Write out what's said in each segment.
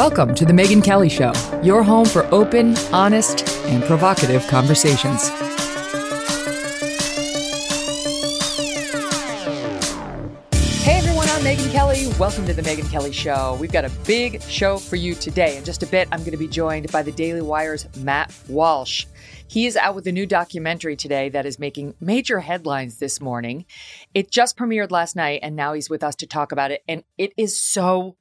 Welcome to The Megyn Kelly Show, your home for open, honest, and provocative conversations. Hey everyone, I'm Megyn Kelly. Welcome to The Megyn Kelly Show. We've got a big show for you today. In just a bit, I'm going to be joined by the Daily Wire's Matt Walsh. He is out with a new documentary today that is making major headlines this morning. It just premiered last night, and now he's with us to talk about it. And it is so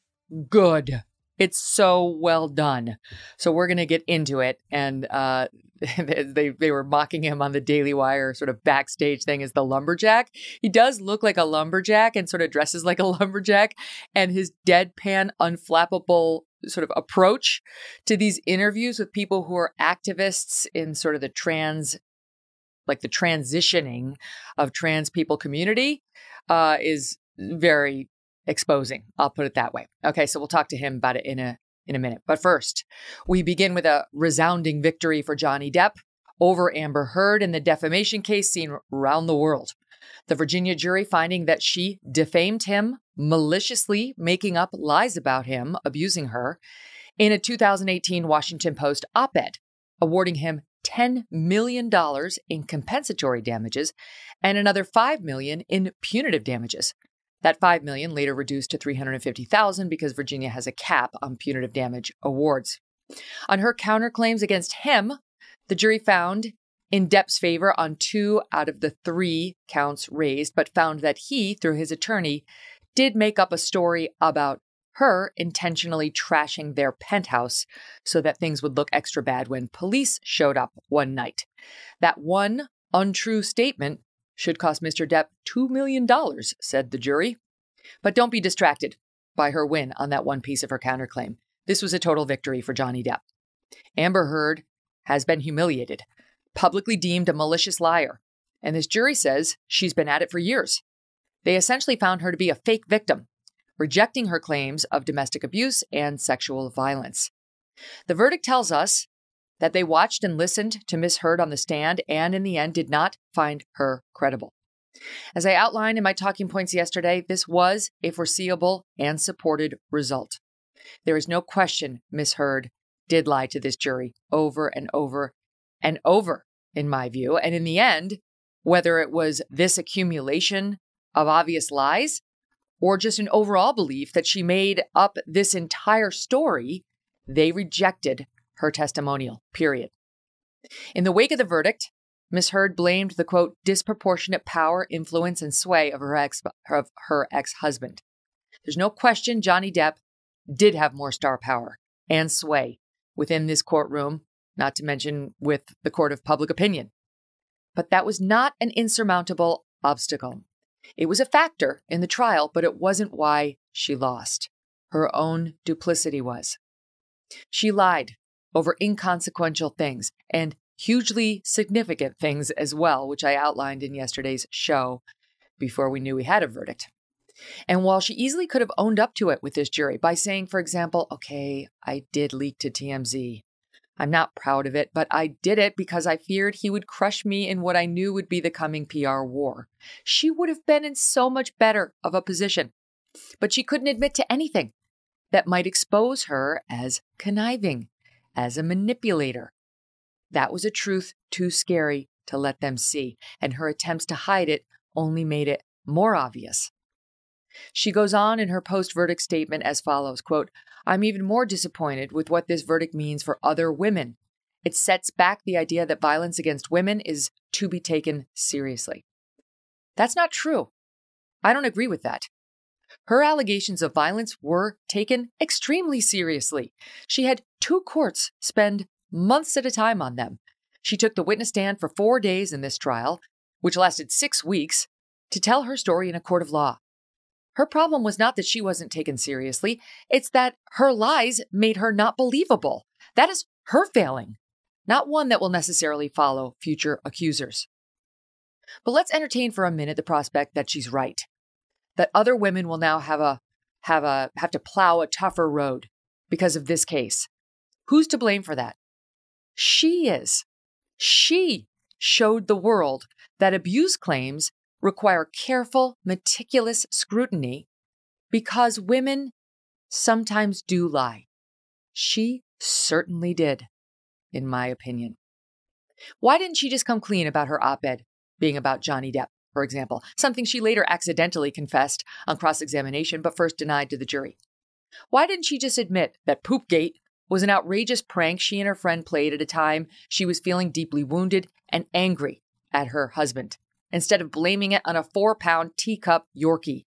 good. It's so well done. So we're going to get into it. And uh, they, they were mocking him on the Daily Wire sort of backstage thing as the lumberjack. He does look like a lumberjack and sort of dresses like a lumberjack. And his deadpan, unflappable sort of approach to these interviews with people who are activists in sort of the trans like the transitioning of trans people community uh, is very exposing. I'll put it that way. Okay, so we'll talk to him about it in a in a minute. But first, we begin with a resounding victory for Johnny Depp over Amber Heard in the defamation case seen around the world. The Virginia jury finding that she defamed him, maliciously making up lies about him, abusing her, in a 2018 Washington Post op ed, awarding him $10 million in compensatory damages and another 5 million in punitive damages. That 5 million later reduced to 350,000 because Virginia has a cap on punitive damage awards. On her counterclaims against him, the jury found in Depp's favor on two out of the 3 counts raised, but found that he, through his attorney, did make up a story about her intentionally trashing their penthouse so that things would look extra bad when police showed up one night. That one untrue statement should cost Mr. Depp $2 million, said the jury. But don't be distracted by her win on that one piece of her counterclaim. This was a total victory for Johnny Depp. Amber Heard has been humiliated, publicly deemed a malicious liar, and this jury says she's been at it for years. They essentially found her to be a fake victim, rejecting her claims of domestic abuse and sexual violence. The verdict tells us that they watched and listened to Miss Heard on the stand and in the end did not find her credible. As I outlined in my talking points yesterday, this was a foreseeable and supported result. There is no question Miss Heard did lie to this jury over and over and over, in my view. And in the end, whether it was this accumulation of obvious lies or just an overall belief that she made up this entire story, they rejected her testimonial, period. In the wake of the verdict, Ms. Heard blamed the quote, disproportionate power, influence, and sway of her ex of her ex-husband. There's no question Johnny Depp did have more star power and sway within this courtroom, not to mention with the court of public opinion. But that was not an insurmountable obstacle. It was a factor in the trial, but it wasn't why she lost. Her own duplicity was. She lied over inconsequential things and hugely significant things as well, which I outlined in yesterday's show before we knew we had a verdict. And while she easily could have owned up to it with this jury by saying, for example, okay, I did leak to TMZ. I'm not proud of it, but I did it because I feared he would crush me in what I knew would be the coming PR war. She would have been in so much better of a position. But she couldn't admit to anything that might expose her as conniving, as a manipulator. That was a truth too scary to let them see, and her attempts to hide it only made it more obvious. She goes on in her post verdict statement as follows quote, I'm even more disappointed with what this verdict means for other women. It sets back the idea that violence against women is to be taken seriously. That's not true. I don't agree with that. Her allegations of violence were taken extremely seriously. She had two courts spend months at a time on them. She took the witness stand for four days in this trial, which lasted six weeks, to tell her story in a court of law. Her problem was not that she wasn't taken seriously, it's that her lies made her not believable. That is her failing, not one that will necessarily follow future accusers. But let's entertain for a minute the prospect that she's right, that other women will now have a have a have to plow a tougher road because of this case. Who's to blame for that? She is. She showed the world that abuse claims require careful, meticulous scrutiny because women sometimes do lie. She certainly did, in my opinion. Why didn't she just come clean about her op ed being about Johnny Depp, for example, something she later accidentally confessed on cross examination but first denied to the jury? Why didn't she just admit that Poopgate was an outrageous prank she and her friend played at a time she was feeling deeply wounded and angry at her husband, instead of blaming it on a four pound teacup Yorkie?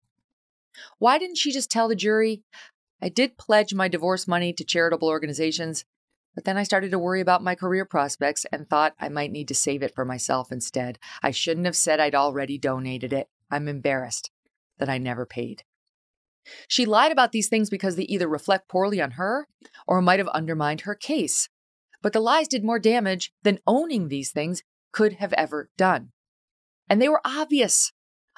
Why didn't she just tell the jury, I did pledge my divorce money to charitable organizations, but then I started to worry about my career prospects and thought I might need to save it for myself instead. I shouldn't have said I'd already donated it. I'm embarrassed that I never paid. She lied about these things because they either reflect poorly on her or might have undermined her case. But the lies did more damage than owning these things could have ever done. And they were obvious.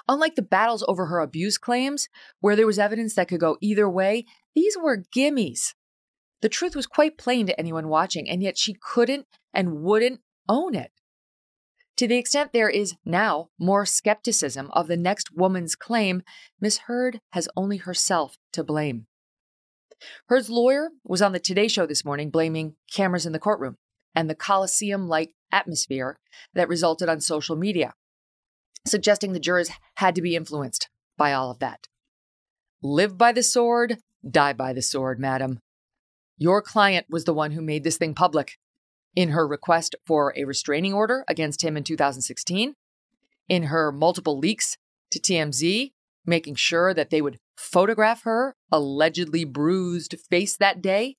Unlike the battles over her abuse claims, where there was evidence that could go either way, these were gimmies. The truth was quite plain to anyone watching, and yet she couldn't and wouldn't own it. To the extent there is now more skepticism of the next woman's claim, Miss Heard has only herself to blame. Heard's lawyer was on the Today Show this morning blaming cameras in the courtroom and the Coliseum like atmosphere that resulted on social media, suggesting the jurors had to be influenced by all of that. Live by the sword, die by the sword, madam. Your client was the one who made this thing public in her request for a restraining order against him in 2016, in her multiple leaks to TMZ, making sure that they would photograph her allegedly bruised face that day,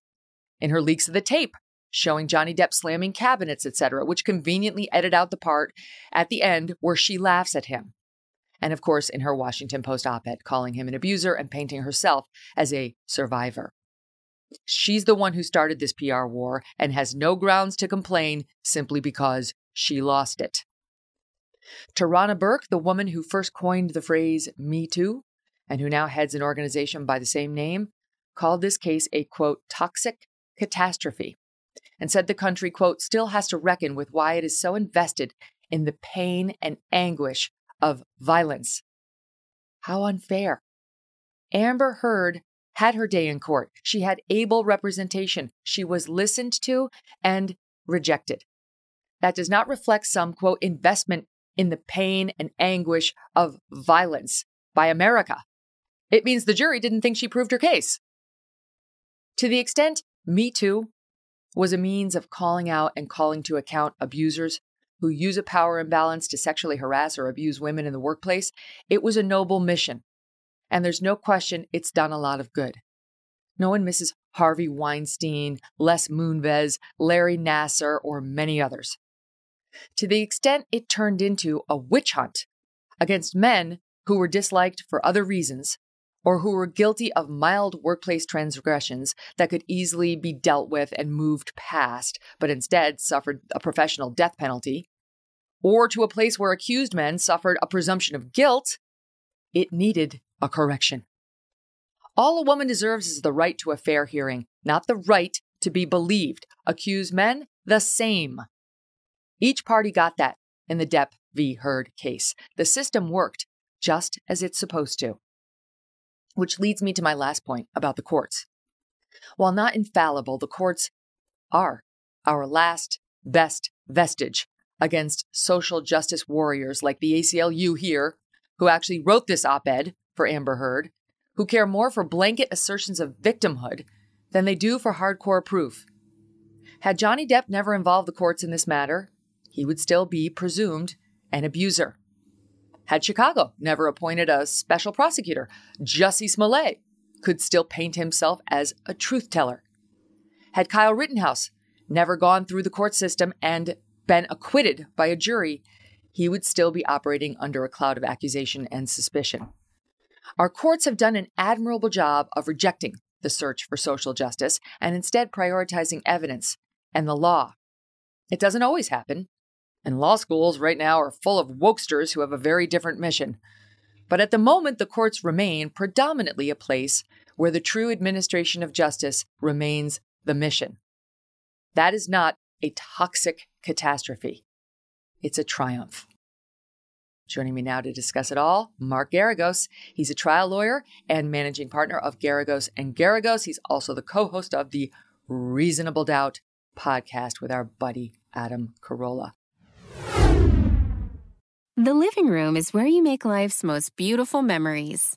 in her leaks of the tape showing Johnny Depp slamming cabinets, etc., which conveniently edit out the part at the end where she laughs at him. And of course, in her Washington Post op ed, calling him an abuser and painting herself as a survivor. She's the one who started this PR war and has no grounds to complain simply because she lost it. Tarana Burke, the woman who first coined the phrase Me Too and who now heads an organization by the same name, called this case a quote, toxic catastrophe and said the country, quote, still has to reckon with why it is so invested in the pain and anguish of violence. How unfair. Amber Heard had her day in court. She had able representation. She was listened to and rejected. That does not reflect some, quote, investment in the pain and anguish of violence by America. It means the jury didn't think she proved her case. To the extent Me Too was a means of calling out and calling to account abusers who use a power imbalance to sexually harass or abuse women in the workplace, it was a noble mission. And there's no question it's done a lot of good. No one misses Harvey Weinstein, Les Moonves, Larry Nassar, or many others. To the extent it turned into a witch hunt against men who were disliked for other reasons, or who were guilty of mild workplace transgressions that could easily be dealt with and moved past, but instead suffered a professional death penalty, or to a place where accused men suffered a presumption of guilt, it needed a correction. All a woman deserves is the right to a fair hearing, not the right to be believed. Accused men, the same. Each party got that in the Depp v. Heard case. The system worked just as it's supposed to. Which leads me to my last point about the courts. While not infallible, the courts are our last best vestige against social justice warriors like the ACLU here, who actually wrote this op ed for Amber Heard, who care more for blanket assertions of victimhood than they do for hardcore proof. Had Johnny Depp never involved the courts in this matter, he would still be presumed an abuser. Had Chicago never appointed a special prosecutor, Jussie Smollett could still paint himself as a truth teller. Had Kyle Rittenhouse never gone through the court system and been acquitted by a jury, he would still be operating under a cloud of accusation and suspicion. Our courts have done an admirable job of rejecting the search for social justice and instead prioritizing evidence and the law. It doesn't always happen, and law schools right now are full of wokesters who have a very different mission. But at the moment, the courts remain predominantly a place where the true administration of justice remains the mission. That is not a toxic catastrophe, it's a triumph. Joining me now to discuss it all, Mark Geragos. He's a trial lawyer and managing partner of Geragos and Geragos. He's also the co-host of the Reasonable Doubt podcast with our buddy Adam Carolla. The living room is where you make life's most beautiful memories.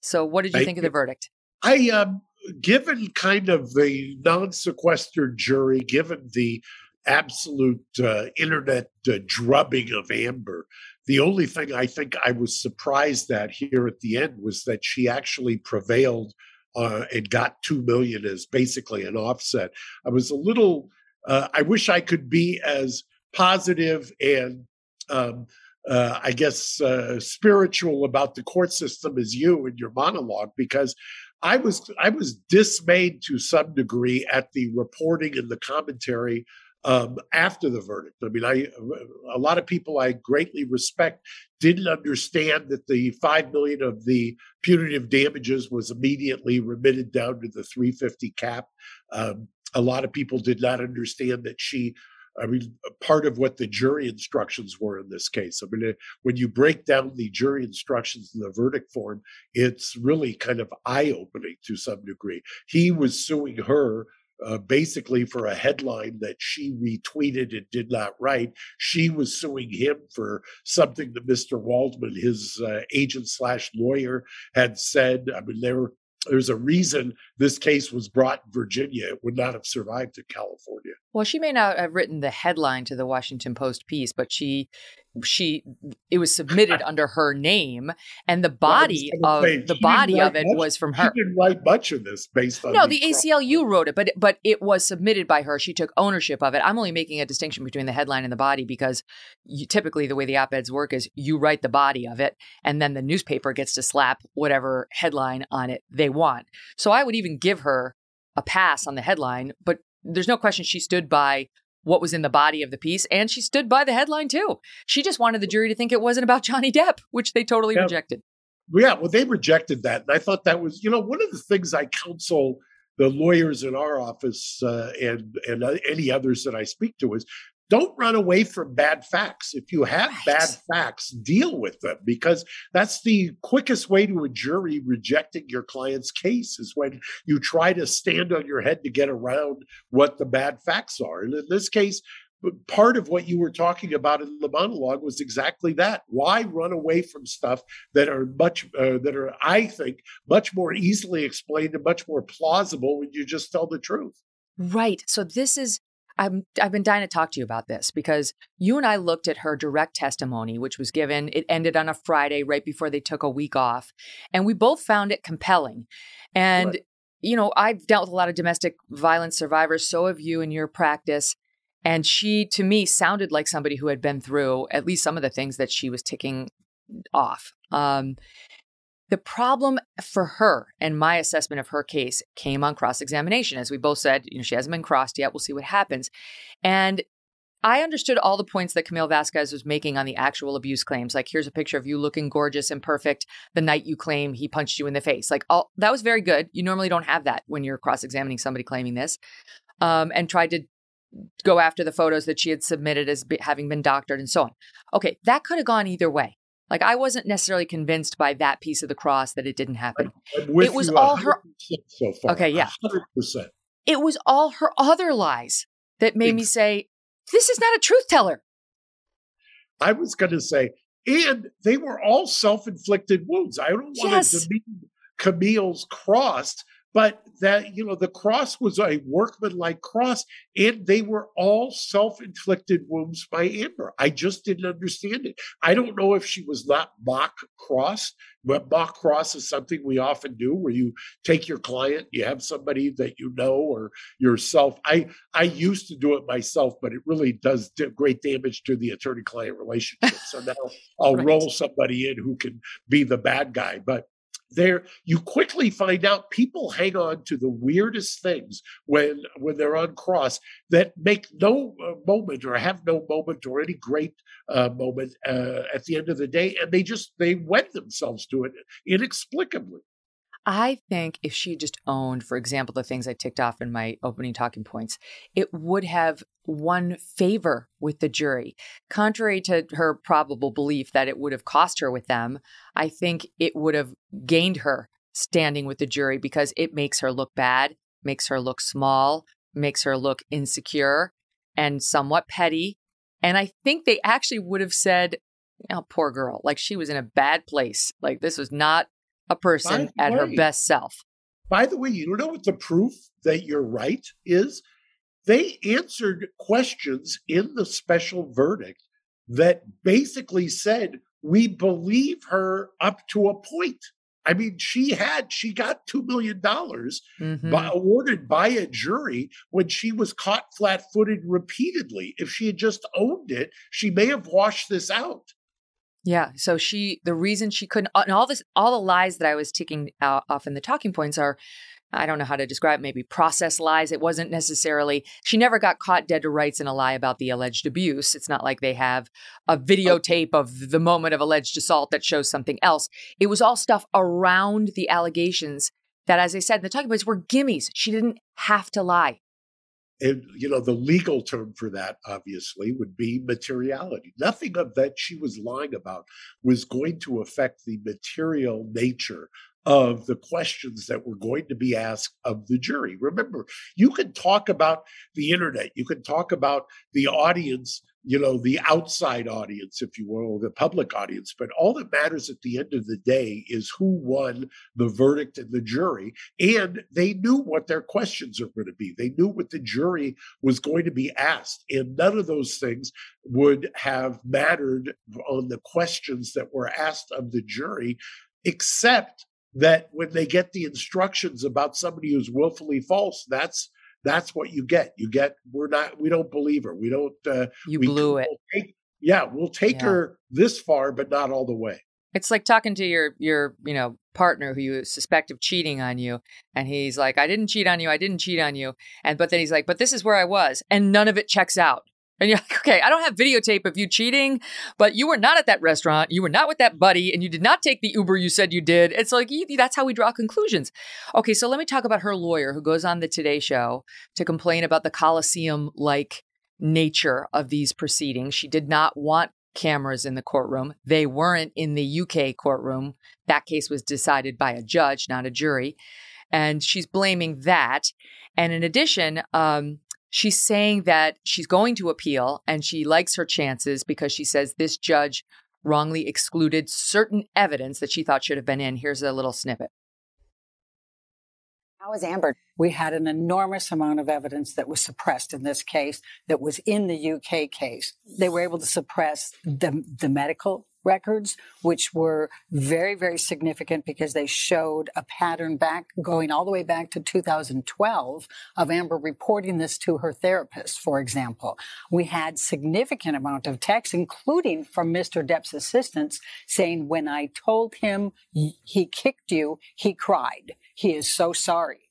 So, what did you I- think of the verdict? I, um, given kind of the non sequestered jury, given the absolute uh, internet uh, drubbing of Amber, the only thing I think I was surprised at here at the end was that she actually prevailed uh, and got two million as basically an offset. I was a little. Uh, I wish I could be as positive and. Um, uh, I guess, uh, spiritual about the court system as you in your monologue, because I was I was dismayed to some degree at the reporting and the commentary um, after the verdict. I mean, I a lot of people I greatly respect didn't understand that the five million of the punitive damages was immediately remitted down to the 350 cap. Um, a lot of people did not understand that she I mean, part of what the jury instructions were in this case. I mean, when you break down the jury instructions in the verdict form, it's really kind of eye opening to some degree. He was suing her. Uh, basically, for a headline that she retweeted and did not write, she was suing him for something that Mr. Waldman, his uh, agent slash lawyer, had said. I mean, there there's a reason this case was brought in Virginia. It would not have survived in California. Well, she may not have written the headline to the Washington Post piece, but she she it was submitted under her name and the body of Say, the body of it much- was from She her. didn't write much of this based on No, the ACLU wrote it, but but it was submitted by her. She took ownership of it. I'm only making a distinction between the headline and the body because you, typically the way the op-eds work is you write the body of it, and then the newspaper gets to slap whatever headline on it they want. So I would even give her a pass on the headline, but there's no question she stood by what was in the body of the piece, and she stood by the headline too. She just wanted the jury to think it wasn't about Johnny Depp, which they totally Yeah. rejected. Yeah, well, they rejected that, and I thought that was, you know, one of the things I counsel the lawyers in our office uh, and and uh, any others that I speak to is don't run away from bad facts. If you have Right. bad facts, deal with them because that's the quickest way to a jury rejecting your client's case is when you try to stand on your head to get around what the bad facts are. And in this case, part of what you were talking about in the monologue was exactly that. Why run away from stuff that are much uh, that are, I think, much more easily explained and much more plausible when you just tell the truth? Right. So this is I'm I've been dying to talk to you about this because you and I looked at her direct testimony which was given it ended on a Friday right before they took a week off and we both found it compelling. And Right. you know, I've dealt with a lot of domestic violence survivors, so have you in your practice. And she to me sounded like somebody who had been through at least some of the things that she was ticking off. Um the problem for her and my assessment of her case came on cross examination. As we both said, you know, she hasn't been crossed yet. We'll see what happens. And I understood all the points that Camille Vasquez was making on the actual abuse claims. Like, here's a picture of you looking gorgeous and perfect the night you claim he punched you in the face. Like, all that was very good. You normally don't have that when you're cross examining somebody claiming this. Um, and tried to go after the photos that she had submitted as be, having been doctored and so on. Okay, that could have gone either way. Like, I wasn't necessarily convinced by that piece of the cross that it didn't happen. It was all her- so far. Okay, yeah. hundred percent. It was all her other lies that made me say, this is not a truth teller. I was going to say, and they were all self-inflicted wounds. I don't want Yes. to demean Camille's cross but that you know the cross was a workmanlike cross and they were all self-inflicted wounds by amber. I just didn't understand it. I don't know if she was not mock cross but mock cross is something we often do where you take your client you have somebody that you know or yourself. I i used to do it myself but it really does great damage to the attorney client relationship. So now i'll right. roll somebody in who can be the bad guy but there you quickly find out people hang on to the weirdest things when when they're on cross that make no uh, moment or have no moment or any great uh, moment uh, at the end of the day and they just they wed themselves to it inexplicably I think if she just owned, for example, the things I ticked off in my opening talking points, it would have won favor with the jury. Contrary to her probable belief that it would have cost her with them, I think it would have gained her standing with the jury because it makes her look bad, makes her look small, makes her look insecure and somewhat petty. And I think they actually would have said, Oh, poor girl. Like she was in a bad place. Like this was not a person at way, her best self. By the way, you know what the proof that you're right is? They answered questions in the special verdict that basically said, we believe her up to a point. I mean, she had, she got $2 million mm-hmm. by, awarded by a jury when she was caught flat footed repeatedly. If she had just owned it, she may have washed this out. Yeah. So she, the reason she couldn't, and all this, all the lies that I was ticking out, off in the talking points are, I don't know how to describe, maybe process lies. It wasn't necessarily, she never got caught dead to rights in a lie about the alleged abuse. It's not like they have a videotape of the moment of alleged assault that shows something else. It was all stuff around the allegations that, as I said in the talking points, were gimmies. She didn't have to lie and you know the legal term for that obviously would be materiality. Nothing of that she was lying about was going to affect the material nature of the questions that were going to be asked of the jury. Remember you can talk about the internet you can talk about the audience you know, the outside audience, if you will, the public audience. But all that matters at the end of the day is who won the verdict and the jury. And they knew what their questions are going to be. They knew what the jury was going to be asked. And none of those things would have mattered on the questions that were asked of the jury, except that when they get the instructions about somebody who's willfully false, that's that's what you get. You get we're not we don't believe her. We don't. Uh, you we, blew it. We'll take, yeah, we'll take yeah. her this far, but not all the way. It's like talking to your your you know partner who you suspect of cheating on you, and he's like, "I didn't cheat on you. I didn't cheat on you," and but then he's like, "But this is where I was," and none of it checks out. And you're like, okay, I don't have videotape of you cheating, but you were not at that restaurant. You were not with that buddy, and you did not take the Uber you said you did. It's like, that's how we draw conclusions. Okay, so let me talk about her lawyer who goes on the Today Show to complain about the Coliseum like nature of these proceedings. She did not want cameras in the courtroom. They weren't in the UK courtroom. That case was decided by a judge, not a jury. And she's blaming that. And in addition, um, She's saying that she's going to appeal and she likes her chances because she says this judge wrongly excluded certain evidence that she thought should have been in. Here's a little snippet. How is Amber? We had an enormous amount of evidence that was suppressed in this case that was in the UK case. They were able to suppress the, the medical records, which were very, very significant because they showed a pattern back going all the way back to 2012 of Amber reporting this to her therapist, for example. We had significant amount of texts, including from Mr. Depp's assistants saying, when I told him he kicked you, he cried. He is so sorry.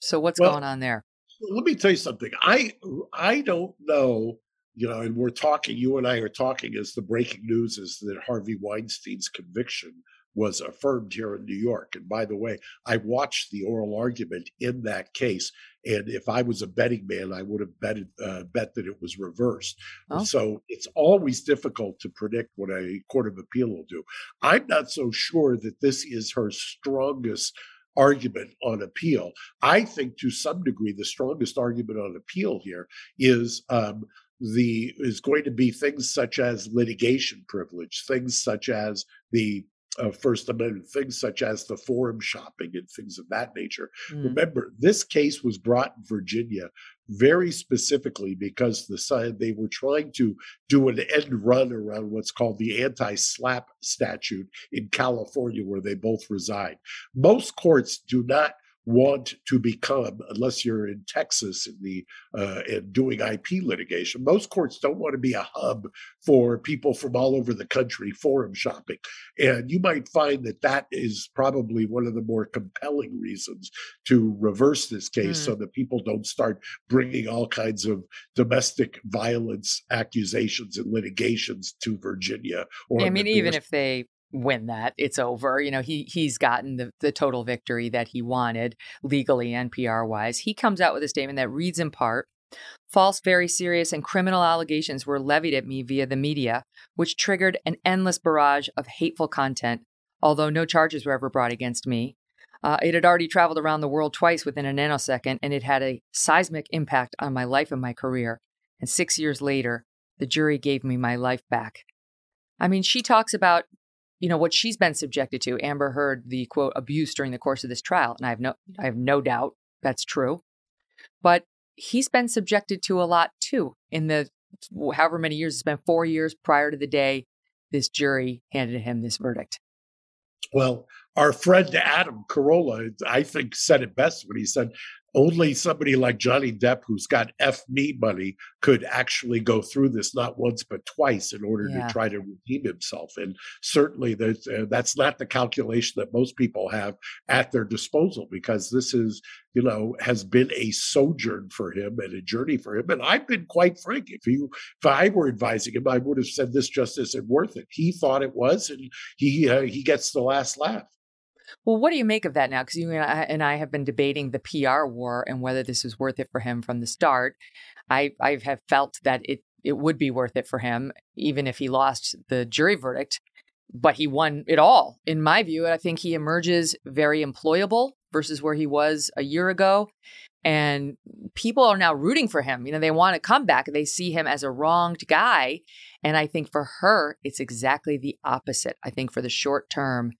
So what's well, going on there? Let me tell you something. I I don't know you know, and we're talking, you and I are talking as the breaking news is that Harvey Weinstein's conviction was affirmed here in New York. And by the way, I watched the oral argument in that case. And if I was a betting man, I would have betted, uh, bet that it was reversed. Oh. So it's always difficult to predict what a court of appeal will do. I'm not so sure that this is her strongest argument on appeal. I think to some degree, the strongest argument on appeal here is um, the is going to be things such as litigation privilege, things such as the uh, First Amendment things such as the forum shopping and things of that nature. Mm. Remember, this case was brought in Virginia very specifically because the side they were trying to do an end run around what's called the anti-SLAPP statute in California, where they both reside. Most courts do not want to become, unless you're in Texas in the uh, and doing IP litigation. Most courts don't want to be a hub for people from all over the country forum shopping, and you might find that that is probably one of the more compelling reasons to reverse this case, Mm. so that people don't start bringing all kinds of domestic violence accusations and litigations to Virginia. Or I mean, even if they win that, it's over. You know, he he's gotten the, the total victory that he wanted legally and PR wise. He comes out with a statement that reads in part False, very serious, and criminal allegations were levied at me via the media, which triggered an endless barrage of hateful content, although no charges were ever brought against me. Uh, it had already traveled around the world twice within a nanosecond, and it had a seismic impact on my life and my career. And six years later, the jury gave me my life back. I mean, she talks about, you know, what she's been subjected to. Amber Heard, the quote abuse during the course of this trial, and I have no, I have no doubt that's true. But he's been subjected to a lot too in the however many years. It's been four years prior to the day this jury handed him this verdict. Well, our friend Adam Carolla, I think, said it best when he said, only somebody like Johnny Depp, who's got F me money, could actually go through this not once but twice in order Yeah. to try to redeem himself. And certainly, uh, that's not the calculation that most people have at their disposal because this is, you know, has been a sojourn for him and a journey for him. And I've been quite frank. If you, if I were advising him, I would have said this just isn't worth it. He thought it was, and he uh, he gets the last laugh. Well, what do you make of that now? Because you and I, have been debating the PR war and whether this was worth it for him from the start. I I have felt that it it would be worth it for him, even if he lost the jury verdict. But he won it all, in my view. And I think he emerges very employable versus where he was a year ago. And people are now rooting for him. You know, they want to come back. They see him as a wronged guy. And I think for her, it's exactly the opposite. I think for the short term,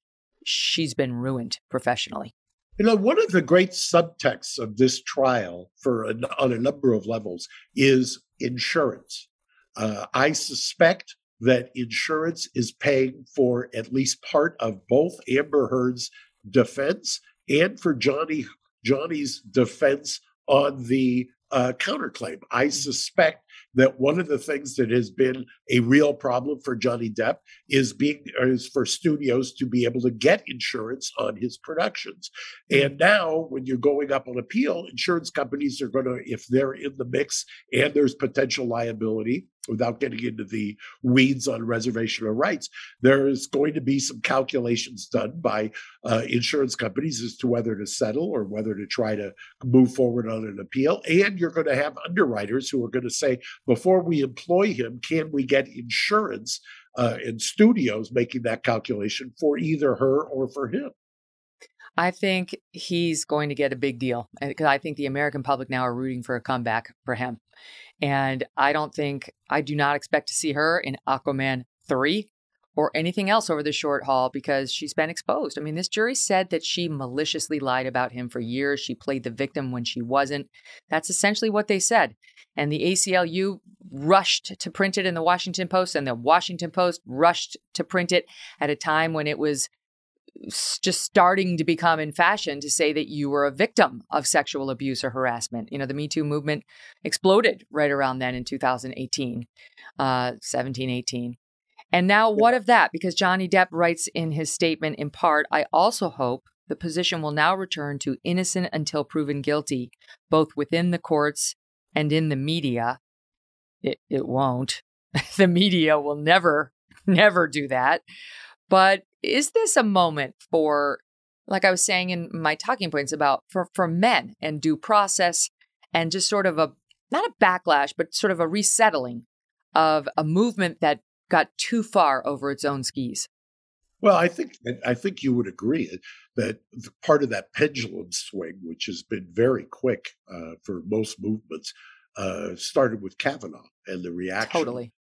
she's been ruined professionally. You know, one of the great subtexts of this trial, for on a number of levels, is insurance. Uh, I suspect that insurance is paying for at least part of both Amber Heard's defense and for Johnny Johnny's defense on the uh, counterclaim. I suspect that one of the things that has been a real problem for Johnny Depp is being is for studios to be able to get insurance on his productions. Hmm. And now, when you're going up on appeal, insurance companies are going to, if they're in the mix and there's potential liability, without getting into the weeds on reservation of rights, there is going to be some calculations done by uh, insurance companies as to whether to settle or whether to try to move forward on an appeal. And you're going to have underwriters who are going to say, before we employ him, can we get insurance? Uh, and studios making that calculation for either her or for him. I think he's going to get a big deal because I think the American public now are rooting for a comeback for him. And I don't think, I do not expect to see her in Aquaman 3 or anything else over the short haul because she's been exposed. I mean, this jury said that she maliciously lied about him for years. She played the victim when she wasn't. That's essentially what they said. And the ACLU rushed to print it in the Washington Post, and the Washington Post rushed to print it at a time when it was just starting to become in fashion to say that you were a victim of sexual abuse or harassment. You know, the Me Too movement exploded right around then in 2018, uh, 17, 18. And now, what of that? Because Johnny Depp writes in his statement, in part, I also hope the position will now return to innocent until proven guilty, both within the courts and in the media. It, it won't. the media will never, never do that. But is this a moment for, like I was saying in my talking points about for, for men and due process and just sort of a, not a backlash, but sort of a resettling of a movement that got too far over its own skis? Well, I think I think you would agree that the part of that pendulum swing, which has been very quick uh, for most movements, uh, started with Kavanaugh and the reaction Totally.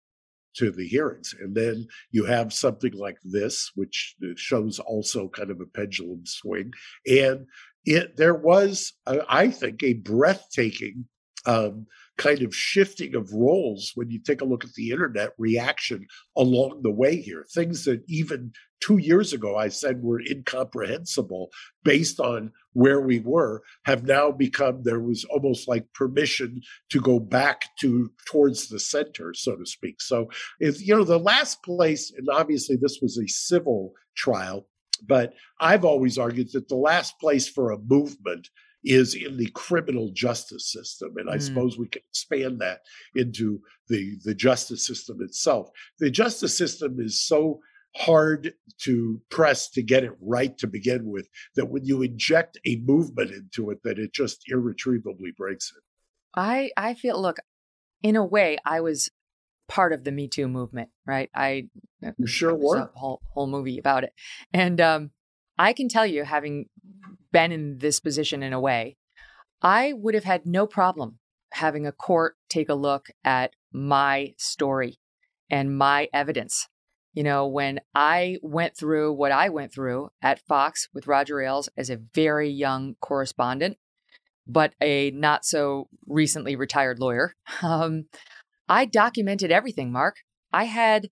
To the hearings. And then you have something like this, which shows also kind of a pendulum swing. And it there was, uh, I think, a breathtaking um, kind of shifting of roles when you take a look at the internet reaction along the way here. Things that even two years ago I said were incomprehensible based on where we were have now become there was almost like permission to go back to towards the center, so to speak. So if you know the last place, and obviously this was a civil trial, but I've always argued that the last place for a movement is in the criminal justice system. And I mm. suppose we can expand that into the, the justice system itself. The justice system is so hard to press to get it right to begin with that when you inject a movement into it that it just irretrievably breaks it i i feel look in a way i was part of the me too movement right i you sure were a whole, whole movie about it and um i can tell you having been in this position in a way, I would have had no problem having a court take a look at my story and my evidence. You know, when I went through what I went through at Fox with Roger Ailes as a very young correspondent, but a not so recently retired lawyer, um, I documented everything, Mark. I had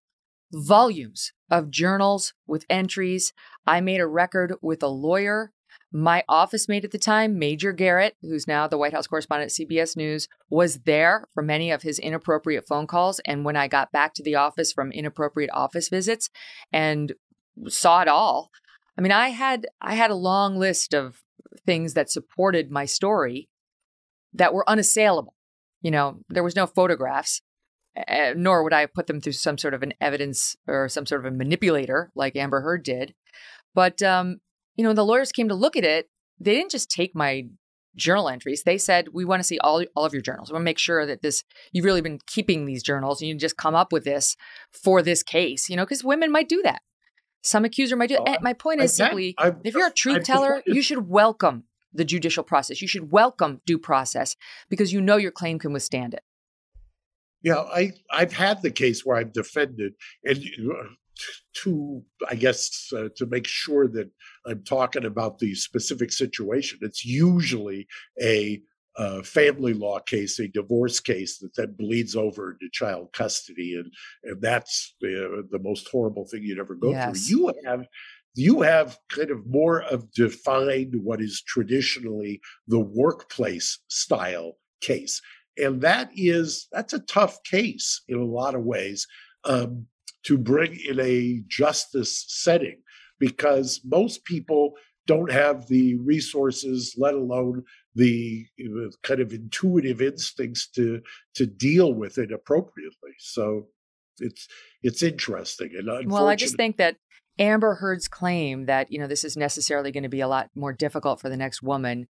volumes of journals with entries. I made a record with a lawyer my office mate at the time, Major Garrett, who's now the White House correspondent at CBS News, was there for many of his inappropriate phone calls. And when I got back to the office from inappropriate office visits and saw it all, I mean, I had I had a long list of things that supported my story that were unassailable. You know, there was no photographs, uh, nor would I put them through some sort of an evidence or some sort of a manipulator like Amber Heard did. But um, you know, when the lawyers came to look at it, they didn't just take my journal entries. They said, we want to see all, all of your journals. We want to make sure that this, you've really been keeping these journals and you just come up with this for this case, you know, because women might do that. Some accuser might do it. my point is simply, if you're a truth teller, you should welcome the judicial process. You should welcome due process because you know your claim can withstand it. Yeah, I I've had the case where I've defended, and to i guess uh, to make sure that i'm talking about the specific situation. It's usually a uh, family law case a divorce case that then bleeds over into child custody and and that's the, the most horrible thing you'd ever go yes. through you have you have kind of more of defined what is traditionally the workplace style case and that is that's a tough case in a lot of ways um, to bring in a justice setting because most people don't have the resources, let alone the kind of intuitive instincts to to deal with it appropriately. So it's it's interesting and well, I just think that Amber Heard's claim that you know this is necessarily going to be a lot more difficult for the next woman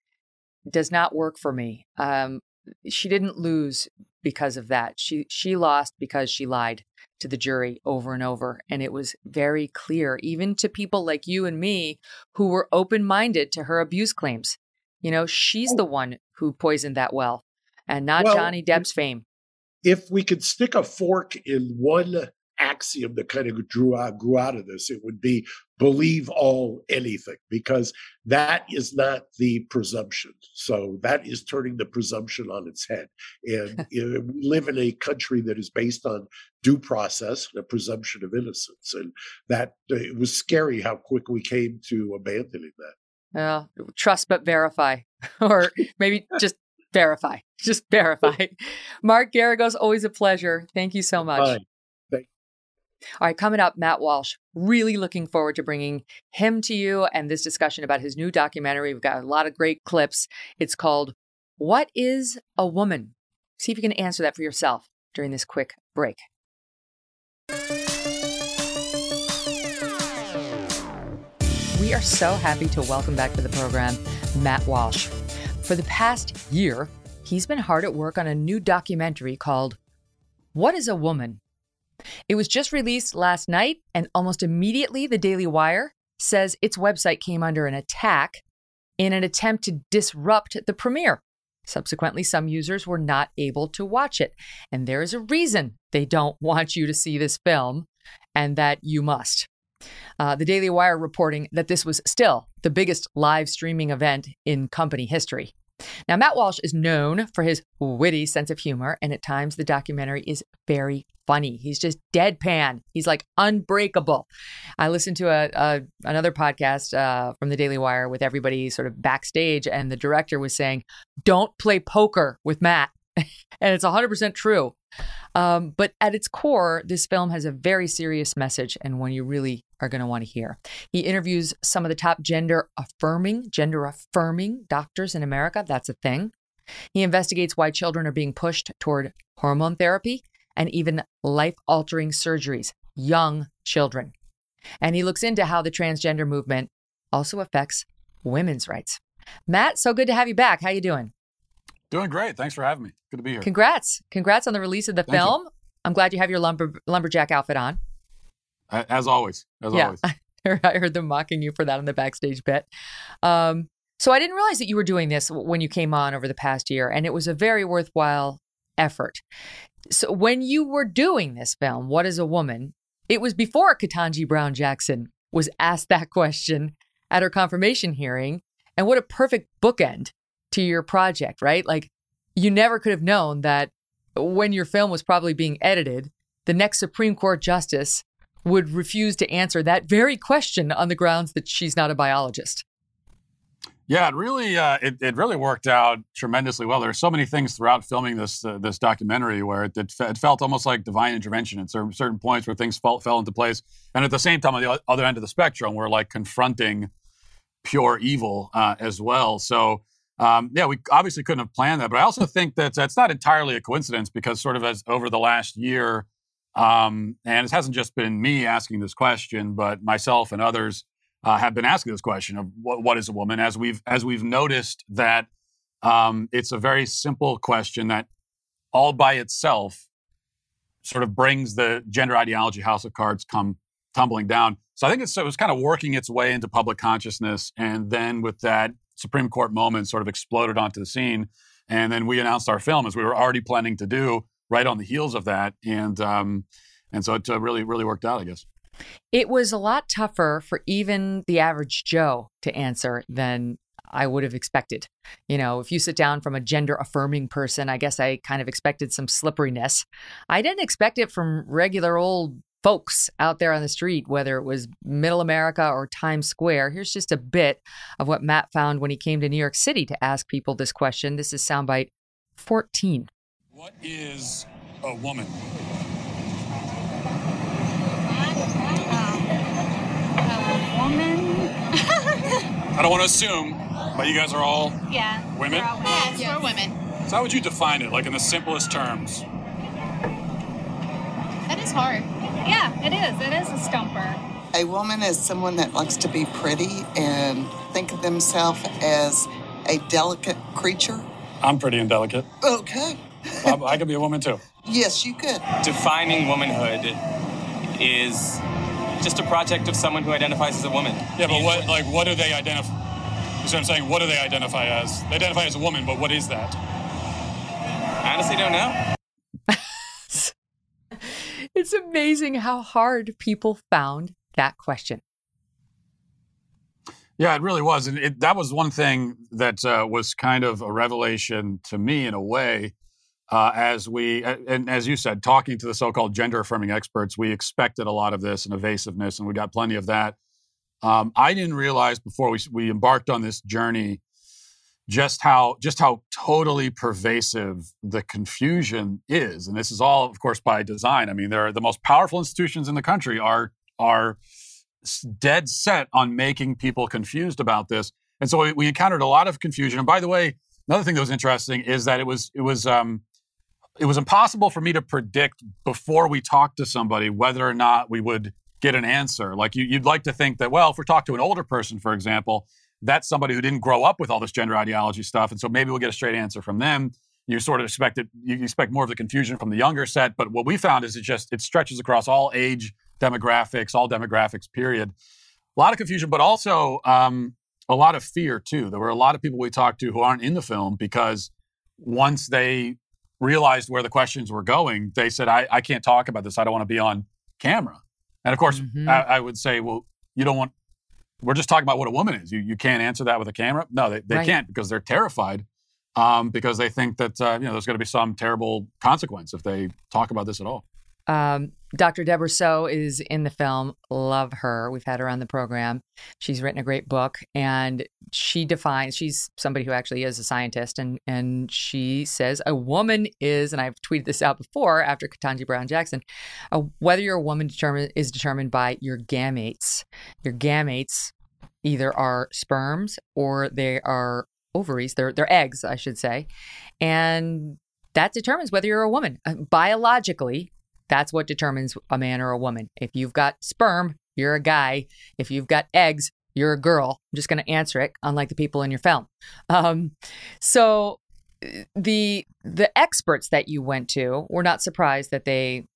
does not work for me. Um, she didn't lose because of that. She she lost because she lied to the jury over and over and it was very clear even to people like you and me who were open-minded to her abuse claims. You know, she's oh. the one who poisoned that well and not well, Johnny Depp's fame. If we could stick a fork in one axiom that kind of grew out grew out of this it would be believe all anything because that is not the presumption so that is turning the presumption on its head and we live in a country that is based on due process a presumption of innocence and that uh, it was scary how quick we came to abandoning that well, trust but verify, or maybe just verify. Just verify. Mark Geragos, always a pleasure. Thank you so much. All right, coming up, Matt Walsh. Really looking forward to bringing him to you and this discussion about his new documentary. We've got a lot of great clips. It's called What is a Woman? See if you can answer that for yourself during this quick break. We are so happy to welcome back to the program Matt Walsh. For the past year, he's been hard at work on a new documentary called What is a Woman? It was just released last night, and almost immediately, the Daily Wire says its website came under an attack in an attempt to disrupt the premiere. Subsequently, some users were not able to watch it. And there is a reason they don't want you to see this film and that you must. Uh, the Daily Wire reporting that this was still the biggest live streaming event in company history. Now, Matt Walsh is known for his witty sense of humor, and at times the documentary is very funny. He's just deadpan. He's like unbreakable. I listened to a, a another podcast uh, from the Daily Wire with everybody sort of backstage, and the director was saying, "Don't play poker with Matt," and it's 100% true. Um, but at its core, this film has a very serious message and one you really are going to want to hear. He interviews some of the top gender affirming, gender affirming doctors in America. That's a thing. He investigates why children are being pushed toward hormone therapy and even life altering surgeries, young children. And he looks into how the transgender movement also affects women's rights. Matt, so good to have you back. How you doing? Doing great. Thanks for having me. Good to be here. Congrats. Congrats on the release of the Thank film. you. I'm glad you have your lumber, lumberjack outfit on. As always. As yeah. always. I heard them mocking you for that on the backstage bit. Um, so I didn't realize that you were doing this when you came on over the past year, and it was a very worthwhile effort. So when you were doing this film, What is a Woman? It was before Ketanji Brown Jackson was asked that question at her confirmation hearing. And what a perfect bookend to your project, right? Like you never could have known that when your film was probably being edited, the next Supreme Court justice would refuse to answer that very question on the grounds that she's not a biologist. Yeah, it really uh, it, it really worked out tremendously well. There are so many things throughout filming this uh, this documentary where it, it, fe- it felt almost like divine intervention at certain, certain points where things fell, fell into place, and at the same time on the other end of the spectrum, we're like confronting pure evil uh, as well. So um, yeah, we obviously couldn't have planned that, but I also think that that's not entirely a coincidence because sort of as over the last year, um, and it hasn't just been me asking this question, but myself and others uh, have been asking this question of what, what is a woman? As we've as we've noticed that um, it's a very simple question that all by itself sort of brings the gender ideology house of cards come tumbling down. So i think it's, it was kind of working its way into public consciousness and then with that supreme court moment sort of exploded onto the scene and then we announced our film as we were already planning to do right on the heels of that and um, and so it uh, really really worked out i guess It was a lot tougher for even the average Joe to answer than I would have expected. You know, if you sit down from a gender affirming person, I guess I kind of expected some slipperiness. I didn't expect it from regular old folks out there on the street, whether it was middle America or Times Square. Here's just a bit of what Matt found when he came to New York City to ask people this question. This is soundbite 14. what is a woman woman. i don't want to assume but you guys are all Yeah. Women? We're all women. Yes, we're women. so how would you define it like in the simplest terms That is hard. Yeah, it is. It is a stumper. A woman is someone that likes to be pretty and think of themselves as a delicate creature. i'm pretty indelicate Okay. I, I could be a woman too Yes, you could. defining womanhood is just a project of someone who identifies as a woman. Yeah, but what like what do they identify? That's what I'm saying. What do they identify as? They identify as a woman, but what is that? I honestly don't know. It's amazing how hard people found that question. Yeah, it really was, and it, that was one thing that uh, was kind of a revelation to me in a way. Uh, as we and as you said, talking to the so-called gender affirming experts, we expected a lot of this and evasiveness, and we got plenty of that. Um, I didn't realize before we we embarked on this journey just how just how totally pervasive the confusion is, and this is all, of course, by design. I mean, they're the most powerful institutions in the country are are dead set on making people confused about this, and so we, we encountered a lot of confusion. And by the way, another thing that was interesting is that it was it was um, it was impossible for me to predict before we talked to somebody whether or not we would get an answer. Like you, you'd like to think that, well, if we talk to an older person, for example, that's somebody who didn't grow up with all this gender ideology stuff, and so maybe we'll get a straight answer from them. You sort of expect it. You expect more of the confusion from the younger set, but what we found is it just it stretches across all age demographics, all demographics. Period. A lot of confusion, but also um, a lot of fear too. There were a lot of people we talked to who aren't in the film because once they realized where the questions were going, they said, I, I can't talk about this. I don't want to be on camera. And of course, Mhm. I, I would say, well, you don't want, we're just talking about what a woman is. You, you can't answer that with a camera. No, they, they Right. can't because they're terrified um, because they think that, uh, you know, there's going to be some terrible consequence if they talk about this at all. Um, Dr. Debra Soh is in the film. Love her. We've had her on the program. She's written a great book, and she defines. She's somebody who actually is a scientist, and and she says a woman is, and I've tweeted this out before after Ketanji Brown Jackson, whether you're a woman determined is determined by your gametes. Your gametes either are sperms or they are ovaries. They're they're eggs, I should say, and that determines whether you're a woman Uh, biologically. That's what determines a man or a woman. If you've got sperm, you're a guy. If you've got eggs, you're a girl. I'm just going to answer it, unlike the people in your film. Um, so the the experts that you went to were not surprised that they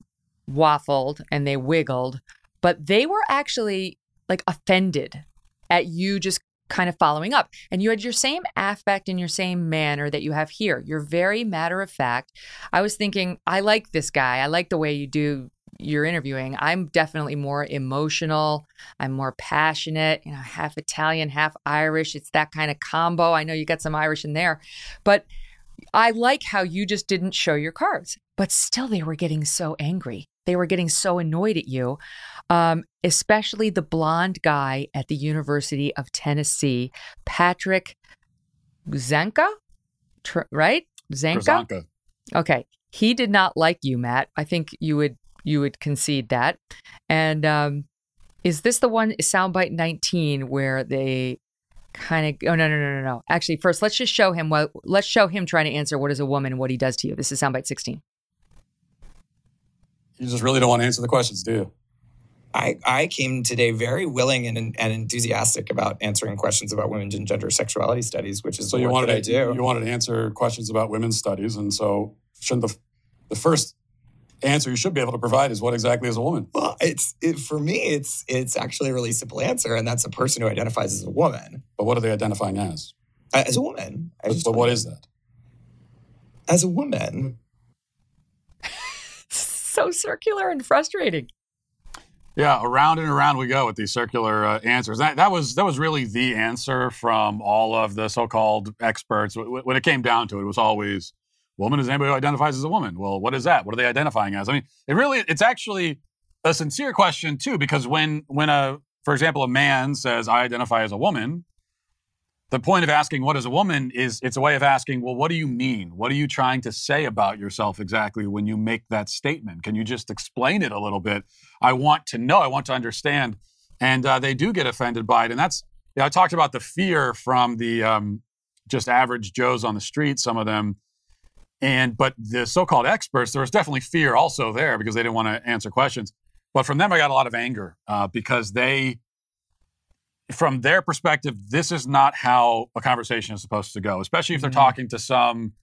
waffled and they wiggled, but they were actually like offended at you just kind of following up. And you had your same affect and your same manner that you have here. You're very matter of fact. I was thinking, I like this guy. I like the way you do your interviewing. I'm definitely more emotional. I'm more passionate, you know, half Italian, half Irish. It's that kind of combo. I know you got some Irish in there, but I like how you just didn't show your cards, but still they were getting so angry. They were getting so annoyed at you, um, especially the blonde guy at the University of Tennessee, Patrick Grzanka, Tr- right? Grzanka. Okay, he did not like you, Matt. I think you would you would concede that. And um, is this the one soundbite 19 where they kind of oh no no no no no actually first let's just show him what let's show him trying to answer what is a woman and what he does to you this is soundbite 16 You just really don't want to answer the questions, do you? I, I came today very willing and, and enthusiastic about answering questions about women's and gender sexuality studies, which is So you wanted that I to, do. you wanted to answer questions about women's studies, and so shouldn't the the first answer you should be able to provide is what exactly is a woman? Well, it's it, for me, it's it's actually a really simple answer, and that's a person who identifies as a woman. But what are they identifying as? As a woman. But, but what is that? As a woman. So circular and frustrating Yeah, around and around we go with these circular uh, answers. That, that was that was really the answer from all of the so-called experts. When it came down to it, it was always, "Woman is anybody who identifies as a woman." Well, what is that? What are they identifying as? I mean, it really it's actually a sincere question too, because when when a for example a man says, "I identify as a woman," the point of asking what is a woman is it's a way of asking, well, what do you mean? What are you trying to say about yourself exactly when you make that statement? Can you just explain it a little bit? I want to know, I want to understand. And uh, they do get offended by it. And that's, you know, I talked about the fear from the um, just average Joes on the street, some of them. And, but the so called experts, there was definitely fear also there because they didn't want to answer questions. But from them, I got a lot of anger uh, because they, from their perspective, this is not how a conversation is supposed to go, especially if they're talking to some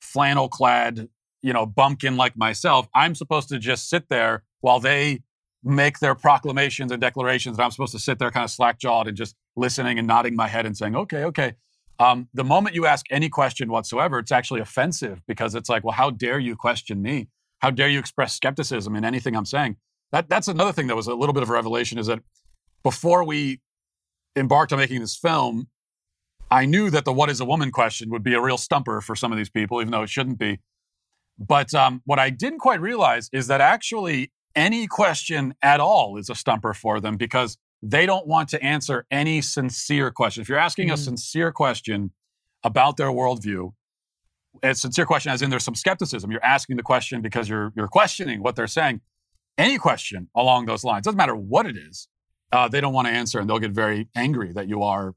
flannel clad, you know, bumpkin like myself. I'm supposed to just sit there while they make their proclamations and declarations. And I'm supposed to sit there kind of slack jawed and just listening and nodding my head and saying, okay, okay. Um, the moment you ask any question whatsoever, it's actually offensive because it's like, well, how dare you question me? How dare you express skepticism in anything I'm saying? That, that's another thing that was a little bit of a revelation is that before we embarked on making this film, I knew that the what is a woman question would be a real stumper for some of these people, even though it shouldn't be. But um, what I didn't quite realize is that actually any question at all is a stumper for them because they don't want to answer any sincere question. If you're asking a Mhm. sincere question about their worldview, a sincere question as in there's some skepticism. You're asking the question because you're you're questioning what they're saying. Any question along those lines, doesn't matter what it is, uh, they don't want to answer and they'll get very angry that you are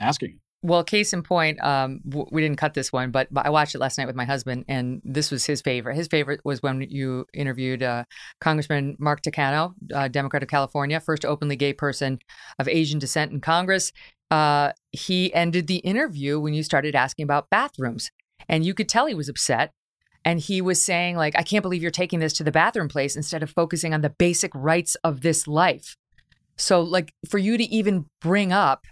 asking. Well, case in point, um, w- we didn't cut this one, but, but I watched it last night with my husband, and this was his favorite. His favorite was when you interviewed uh, Congressman Mark Takano, uh, Democrat of California, first openly gay person of Asian descent in Congress. Uh, he ended the interview when you started asking about bathrooms, and you could tell he was upset. And he was saying, like, I can't believe you're taking this to the bathroom place instead of focusing on the basic rights of this life. So, like, for you to even bring up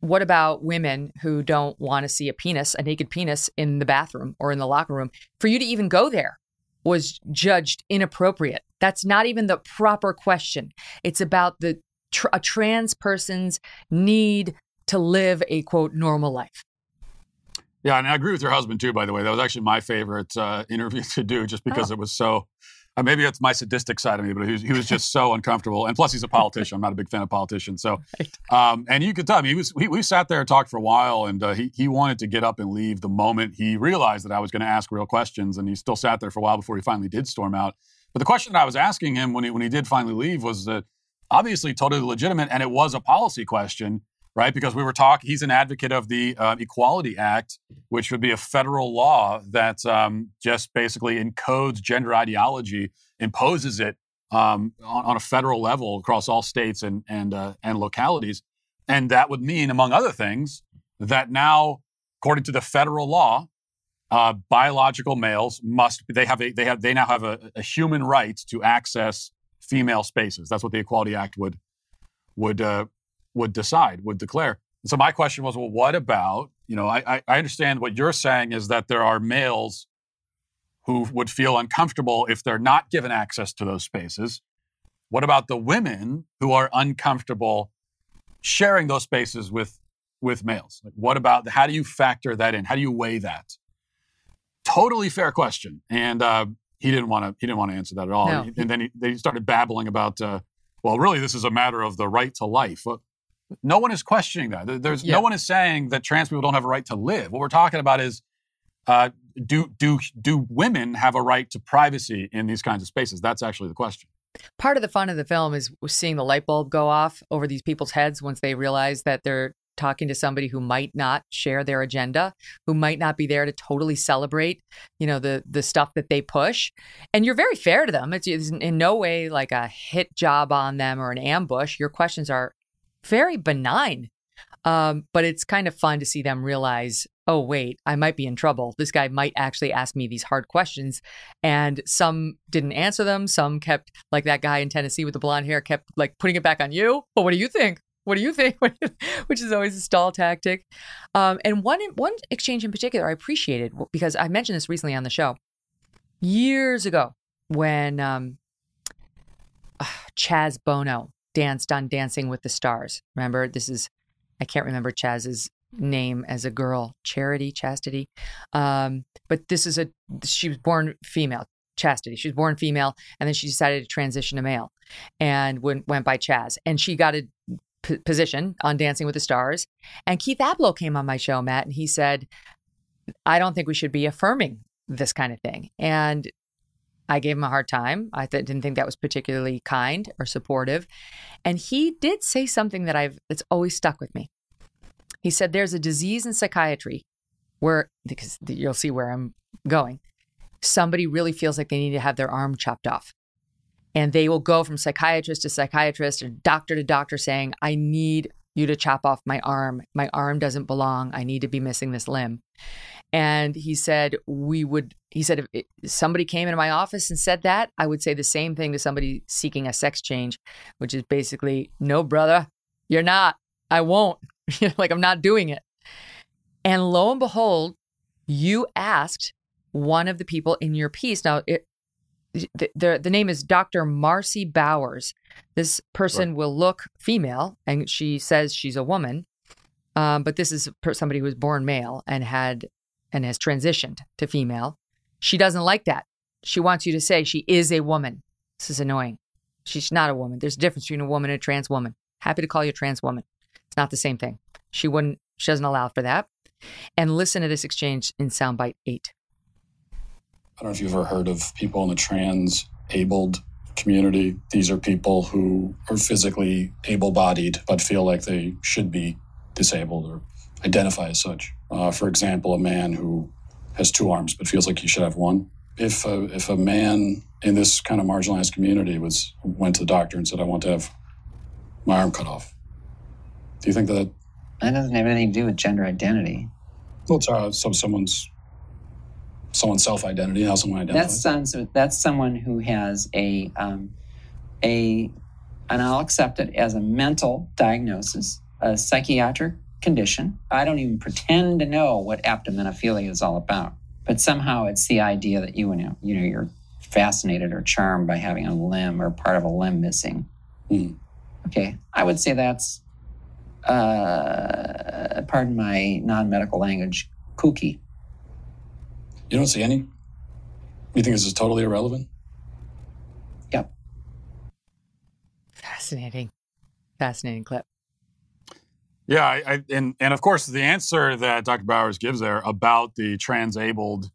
what about women who don't want to see a penis, a naked penis in the bathroom or in the locker room? For you to even go there was judged inappropriate. That's not even the proper question. It's about the tr- a trans person's need to live a quote normal life. Yeah, and I agree with your husband too. By the way, that was actually my favorite uh, interview to do, just because Oh. it was so. Uh, maybe it's my sadistic side of me, but he was, he was just so uncomfortable. And plus, he's a politician. I'm not a big fan of politicians. So, um, and you could tell me he was. We, we sat there and talked for a while, and uh, he he wanted to get up and leave the moment he realized that I was going to ask real questions, and he still sat there for a while before he finally did storm out. But the question that I was asking him when he when he did finally leave was that obviously totally legitimate, and it was a policy question, right? Because we were talking. He's an advocate of the uh, Equality Act, which would be a federal law that um, just basically encodes gender ideology, imposes it um, on, on a federal level across all states and and uh, and localities, and that would mean, among other things, that now, according to the federal law, uh, biological males must they have a they have they now have a, a human right to access female spaces. That's what the Equality Act would would uh, would decide would declare. So my question was, well, what about you know? I, I understand what you're saying is that there are males who would feel uncomfortable if they're not given access to those spaces. What about the women who are uncomfortable sharing those spaces with with males? Like, what about how do you factor that in? How do you weigh that? Totally fair question, and uh, he didn't want to. He didn't want to answer that at all. No. And then he, then he started babbling about, uh, well, really, this is a matter of the right to life. Well, no one is questioning that. There's Yeah. no one is saying that trans people don't have a right to live. What we're talking about is, uh, do do do women have a right to privacy in these kinds of spaces? That's actually the question. Part of the fun of the film is seeing the light bulb go off over these people's heads once they realize that they're talking to somebody who might not share their agenda, who might not be there to totally celebrate, you know, the the stuff that they push. And you're very fair to them. It's, it's in no way like a hit job on them or an ambush. Your questions are very benign. Um, but it's kind of fun to see them realize, oh, wait, I might be in trouble. This guy might actually ask me these hard questions. And some didn't answer them. Some kept, like that guy in Tennessee with the blonde hair, kept like putting it back on you. Well, what do you think? What do you think? Which is always a stall tactic. Um, and one one exchange in particular I appreciated because I mentioned this recently on the show years ago when um, Chaz Bono danced on Dancing with the Stars. Remember, this is I can't remember Chaz's name as a girl, Charity, Chastity. Um, but this is a she was born female, Chastity. She was born female, and then she decided to transition to male, and went went by Chaz. And she got a p- position on Dancing with the Stars. And Keith Ablow came on my show, Matt, and he said, "I don't think we should be affirming this kind of thing." And I gave him a hard time. I th- didn't think that was particularly kind or supportive. And he did say something that I've that's always stuck with me. He said there's a disease in psychiatry where because you'll see where I'm going. Somebody really feels like they need to have their arm chopped off. And they will go from psychiatrist to psychiatrist or doctor to doctor saying, I need you to chop off my arm. My arm doesn't belong. I need to be missing this limb. And he said, we would, he said, if somebody came into my office and said that, I would say the same thing to somebody seeking a sex change, which is basically, no, brother, you're not. I won't. like, I'm not doing it. And lo and behold, you asked one of the people in your piece. Now, it, the, the, the name is Dr. Marci Bowers. This person will look female, and she says she's a woman. Um, but this is somebody who was born male and had and has transitioned to female. She doesn't like that. She wants you to say she is a woman. This is annoying. She's not a woman. There's a difference between a woman and a trans woman. Happy to call you a trans woman. It's not the same thing. She wouldn't. She doesn't allow for that. And listen to this exchange in soundbite eight. I don't know if you've ever heard of people in the trans abled community. These are people who are physically able bodied but feel like they should be disabled or identify as such. Uh, for example, a man who has two arms but feels like he should have one. If a, if a man in this kind of marginalized community was went to the doctor and said, "I want to have my arm cut off," do you think that That doesn't have anything to do with gender identity. well, it's uh, so someone's someone's self identity, how someone identifies? That's someone, that's someone who has a um, a, and I'll accept it as a mental diagnosis, a psychiatric condition. I don't even pretend to know what apotemnophilia is all about. But somehow it's the idea that you, know, you know, you're fascinated or charmed by having a limb or part of a limb missing. Mm. Okay, I would say that's, uh, pardon my non-medical language, kooky. You don't see any? You think this is totally irrelevant? Yep. Fascinating. Fascinating clip. Yeah, I, I, and and of course the answer that Dr. Bowers gives there about the transabled,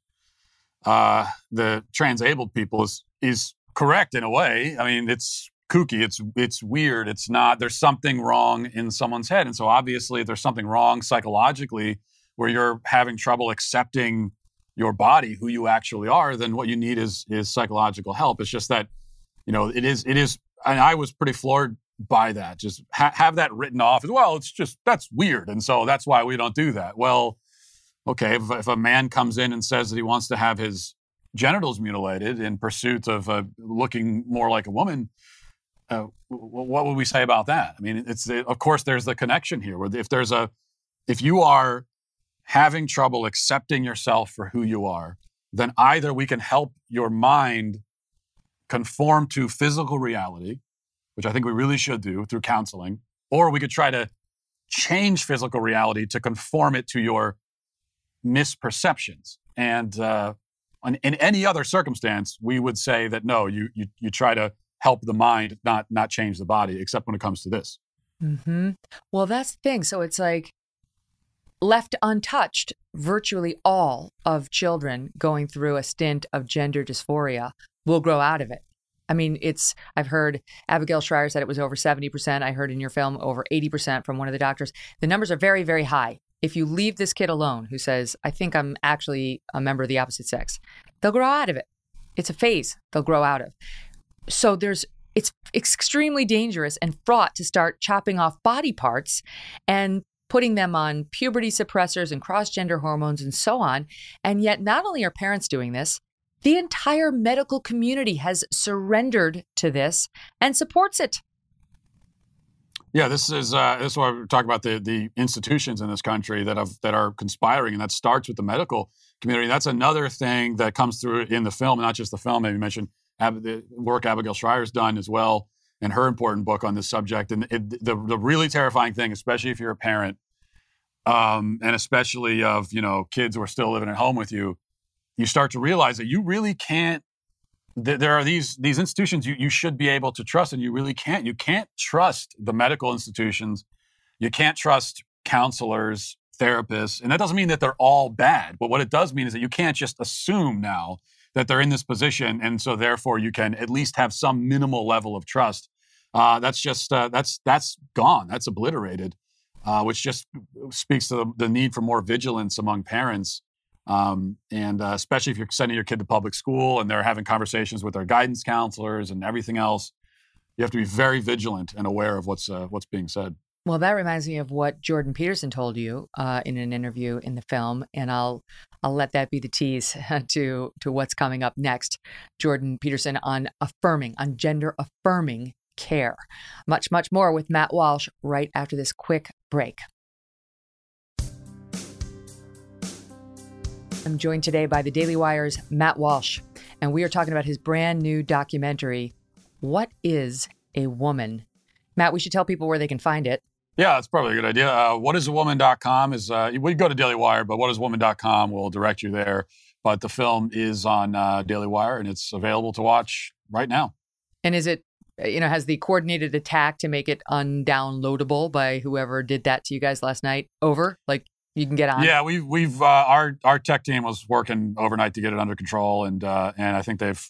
uh, the transabled people is is correct in a way. I mean, it's kooky, it's it's weird, it's not. There's something wrong in someone's head, and so obviously, if there's something wrong psychologically, where you're having trouble accepting your body, who you actually are, then what you need is is psychological help. It's just that, you know, it is it is. And I was pretty floored by that. Just ha- have that written off as well. It's just that's weird, and so that's why we don't do that. Well, okay, if, if a man comes in and says that he wants to have his genitals mutilated in pursuit of uh, looking more like a woman, uh, what would we say about that? I mean, it's of course there's the connection here. Where if there's a if you are having trouble accepting yourself for who you are, then either we can help your mind conform to physical reality, which I think we really should do through counseling, or we could try to change physical reality to conform it to your misperceptions. And uh, in, in any other circumstance, we would say that no, you, you you try to help the mind, not not change the body, except when it comes to this. Mm-hmm. Well, that's the thing. So it's like left untouched, virtually all of children going through a stint of gender dysphoria will grow out of it. I mean, it's, I've heard Abigail Shrier said it was over 70%. I heard in your film over 80% from one of the doctors. The numbers are very, very high. If you leave this kid alone who says, I think I'm actually a member of the opposite sex, they'll grow out of it. It's a phase they'll grow out of. So there's, it's extremely dangerous and fraught to start chopping off body parts and putting them on puberty suppressors and cross gender hormones and so on. And yet, not only are parents doing this, the entire medical community has surrendered to this and supports it. Yeah, this is uh, this is why we're talking about the the institutions in this country that have that are conspiring, and that starts with the medical community. That's another thing that comes through in the film, not just the film. Maybe mentioned Ab- the work Abigail Shrier's done as well, and her important book on this subject. And it, the the really terrifying thing, especially if you're a parent, um, and especially of you know kids who are still living at home with you, you start to realize that you really can't there are these these institutions you, you should be able to trust and you really can't. You can't trust the medical institutions. You can't trust counselors therapists and that doesn't mean that they're all bad but what it does mean is that you can't just assume now that they're in this position and so therefore you can at least have some minimal level of trust. Uh, that's just uh, that's that's gone. That's obliterated uh, which just speaks to the, the need for more vigilance among parents um, and uh, especially if you're sending your kid to public school and they're having conversations with their guidance counselors and everything else, you have to be very vigilant and aware of what's uh, what's being said. Well, that reminds me of what Jordan Peterson told you uh, in an interview in the film, and I'll I'll let that be the tease to to what's coming up next. Jordan Peterson on affirming, on gender affirming care. Much much more with Matt Walsh right after this quick break. I'm joined today by the Daily Wire's Matt Walsh, and we are talking about his brand new documentary, What is a Woman? Matt, we should tell people where they can find it. Yeah, that's probably a good idea. Uh, whatisawoman.com is, uh, we go to Daily Wire, but whatisawoman.com will direct you there. But the film is on uh, Daily Wire and it's available to watch right now. And is it, you know, has the coordinated attack to make it undownloadable by whoever did that to you guys last night over? Like, you can get on. Yeah, we've we've uh, our our tech team was working overnight to get it under control, and uh, and I think they've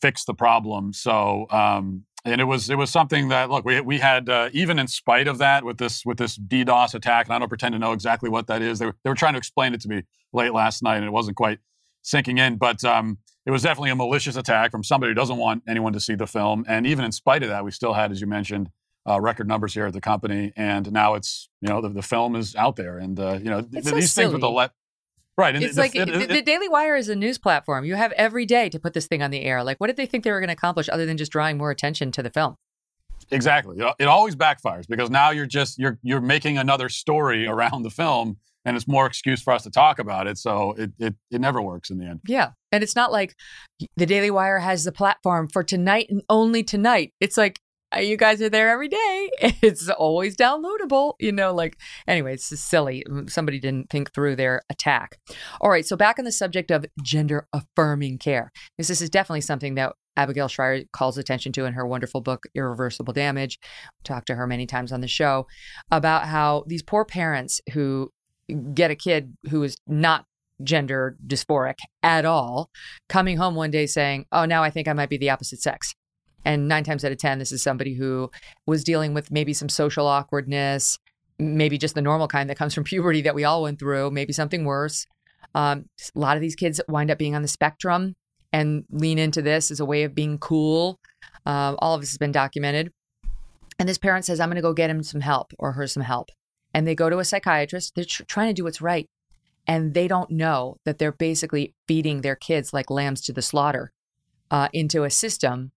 fixed the problem. So um, and it was it was something that look we we had uh, even in spite of that with this with this DDoS attack, and I don't pretend to know exactly what that is. They were they were trying to explain it to me late last night, and it wasn't quite sinking in, but. Um, it was definitely a malicious attack from somebody who doesn't want anyone to see the film. And even in spite of that, we still had, as you mentioned, uh, record numbers here at the company, and now it's you know the, the film is out there, and uh, you know th- so these silly. things with the let. Right, and it's the- like it- the, it- the Daily Wire is a news platform. You have every day to put this thing on the air. Like, what did they think they were going to accomplish other than just drawing more attention to the film? Exactly. It, always backfires because now you're just you're you're making another story around the film and it's more excuse for us to talk about it. So it it, it never works in the end. Yeah. And it's not like the Daily Wire has the platform for tonight and only tonight. It's like you guys are there every day. It's always downloadable, you know, like anyway, it's silly. Somebody didn't think through their attack. All right, so back on the subject of gender affirming care. Because this is definitely something that Abigail Shrier calls attention to in her wonderful book, Irreversible Damage. Talked to her many times on the show about how these poor parents who get a kid who is not gender dysphoric at all coming home one day saying, Oh, now I think I might be the opposite sex. And nine times out of 10, this is somebody who was dealing with maybe some social awkwardness, maybe just the normal kind that comes from puberty that we all went through, maybe something worse. Um, a lot of these kids wind up being on the spectrum and lean into this as a way of being cool. Uh, all of this has been documented. And this parent says, I'm going to go get him some help or her some help. And they go to a psychiatrist. They're tr- trying to do what's right. And they don't know that they're basically feeding their kids like lambs to the slaughter uh, into a system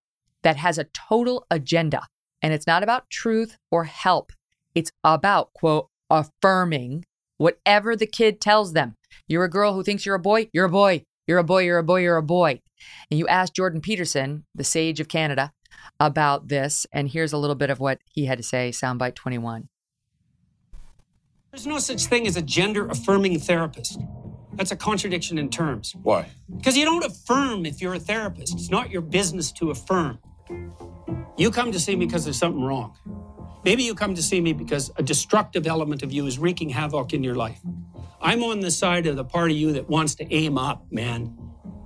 that has a total agenda. And it's not about truth or help. It's about, quote, affirming whatever the kid tells them. You're a girl who thinks you're a boy, you're a boy. You're a boy, you're a boy, you're a boy. And you asked Jordan Peterson, the sage of Canada, about this. And here's a little bit of what he had to say, soundbite 21. There's no such thing as a gender affirming therapist. That's a contradiction in terms. Why? Because you don't affirm if you're a therapist. It's not your business to affirm. You come to see me because there's something wrong. Maybe you come to see me because a destructive element of you is wreaking havoc in your life. I'm on the side of the part of you that wants to aim up, man.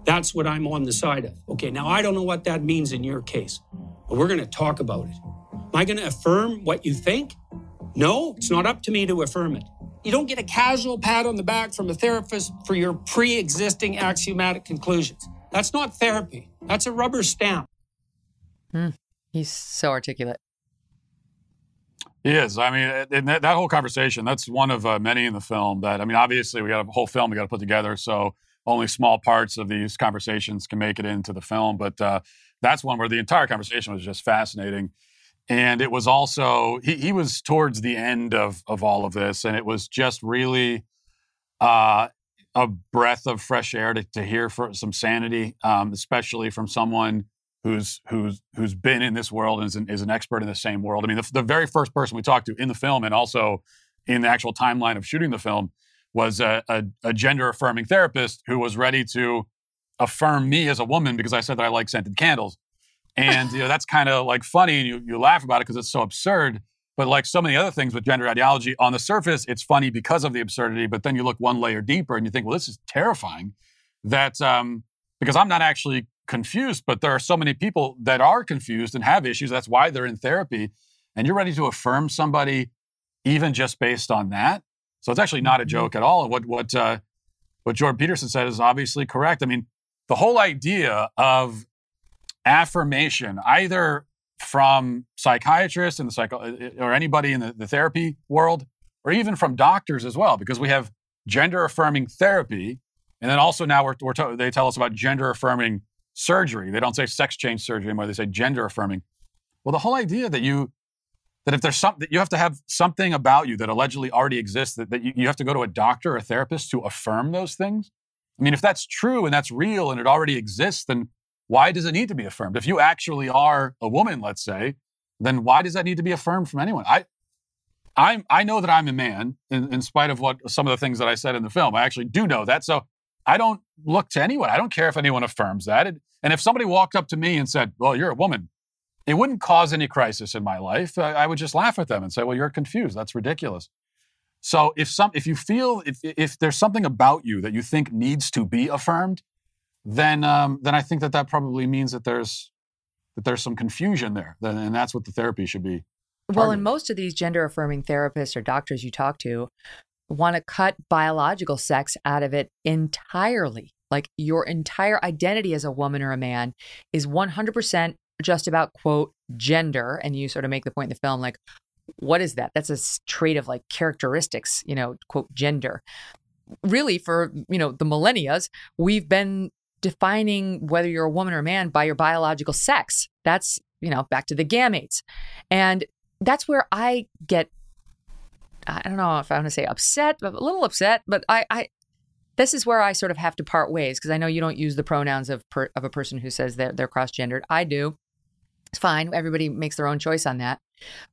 That's what I'm on the side of. Okay, now I don't know what that means in your case, but we're going to talk about it. Am I going to affirm what you think? No, it's not up to me to affirm it. You don't get a casual pat on the back from a therapist for your pre existing axiomatic conclusions. That's not therapy, that's a rubber stamp. Hmm. He's so articulate. He is. I mean, that, that whole conversation, that's one of uh, many in the film that, I mean, obviously we got a whole film we got to put together. So only small parts of these conversations can make it into the film. But uh, that's one where the entire conversation was just fascinating. And it was also, he, he was towards the end of, of all of this. And it was just really uh, a breath of fresh air to, to hear for some sanity, um, especially from someone who's who's who's been in this world and is an, is an expert in the same world. I mean, the, the, very first person we talked to in the film and also in the actual timeline of shooting the film was a, a, a gender affirming therapist who was ready to affirm me as a woman because I said that I like scented candles. And you know, that's kind of like funny and you, you laugh about it because it's so absurd. But like so many other things with gender ideology, on the surface, it's funny because of the absurdity. But then you look one layer deeper and you think, well, this is terrifying. That um, because I'm not actually confused, but there are so many people that are confused and have issues. That's why they're in therapy. And you're ready to affirm somebody even just based on that. So it's actually not a mm-hmm. joke at all. And what what uh, what Jordan Peterson said is obviously correct. I mean, the whole idea of affirmation, either from psychiatrists and the psycho uh, or anybody in the, the therapy world, or even from doctors as well, because we have gender affirming therapy, and then also now we're, we're they tell us about gender affirming surgery. They don't say sex change surgery anymore. They say gender affirming. Well, the whole idea that you that if there's something you have to have something about you that allegedly already exists that, that you, you have to go to a doctor or a therapist to affirm those things. I mean, if that's true and that's real and it already exists, then why does it need to be affirmed? If you actually are a woman, let's say, then why does that need to be affirmed from anyone? I i I know that I'm a man, in, in spite of what some of the things that I said in the film. I actually do know that. So I don't look to anyone. I don't care if anyone affirms that. And if somebody walked up to me and said, Well, you're a woman, it wouldn't cause any crisis in my life. I, would just laugh at them and say, Well, you're confused. That's ridiculous. So if some if you feel if if there's something about you that you think needs to be affirmed, then um, then I think that that probably means that there's that there's some confusion there, and that's what the therapy should be. Well, and most of these gender affirming therapists or doctors you talk to want to cut biological sex out of it entirely. Like your entire identity as a woman or a man is 100% just about, quote, gender. And you sort of make the point in the film, like, what is that? That's a trait of like characteristics, you know, quote, gender. Really, for, you know, the millennias, we've been defining whether you're a woman or a man by your biological sex. that's, you know, back to the gametes. And that's where I get I don't know if I want to say upset, but a little upset, but I, I this is where I sort of have to part ways because I know you don't use the pronouns of per, of a person who says they're, they're cross gendered. I do. It's fine. Everybody makes their own choice on that.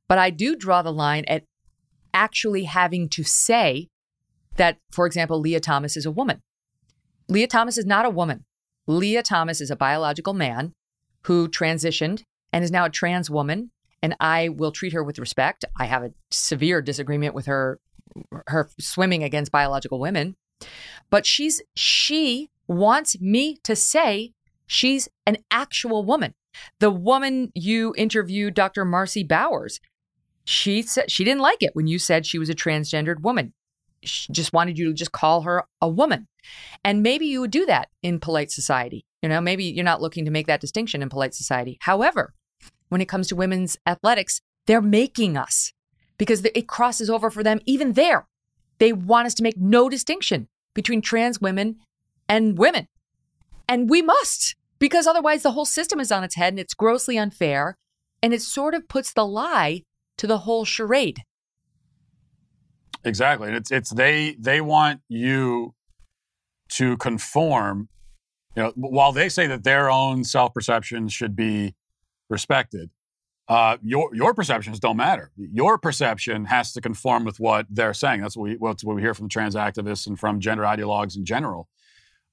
But I do draw the line at actually having to say that, for example, Lia Thomas is a woman. Lia Thomas is not a woman. Lia Thomas is a biological man who transitioned and is now a trans woman. And I will treat her with respect. I have a severe disagreement with her her swimming against biological women. But she's she wants me to say she's an actual woman. The woman you interviewed, Dr. Marci Bowers, she said she didn't like it when you said she was a transgendered woman. She just wanted you to just call her a woman. And maybe you would do that in polite society. You know, maybe you're not looking to make that distinction in polite society. However, when it comes to women's athletics, they're making us because it crosses over for them even there. They want us to make no distinction between trans women and women. And we must, because otherwise the whole system is on its head and it's grossly unfair. And it sort of puts the lie to the whole charade. Exactly. It's it's they they want you to conform, you know, while they say that their own self-perception should be respected, uh, your your perceptions don't matter. Your perception has to conform with what they're saying. That's what we what we hear from trans activists and from gender ideologues in general.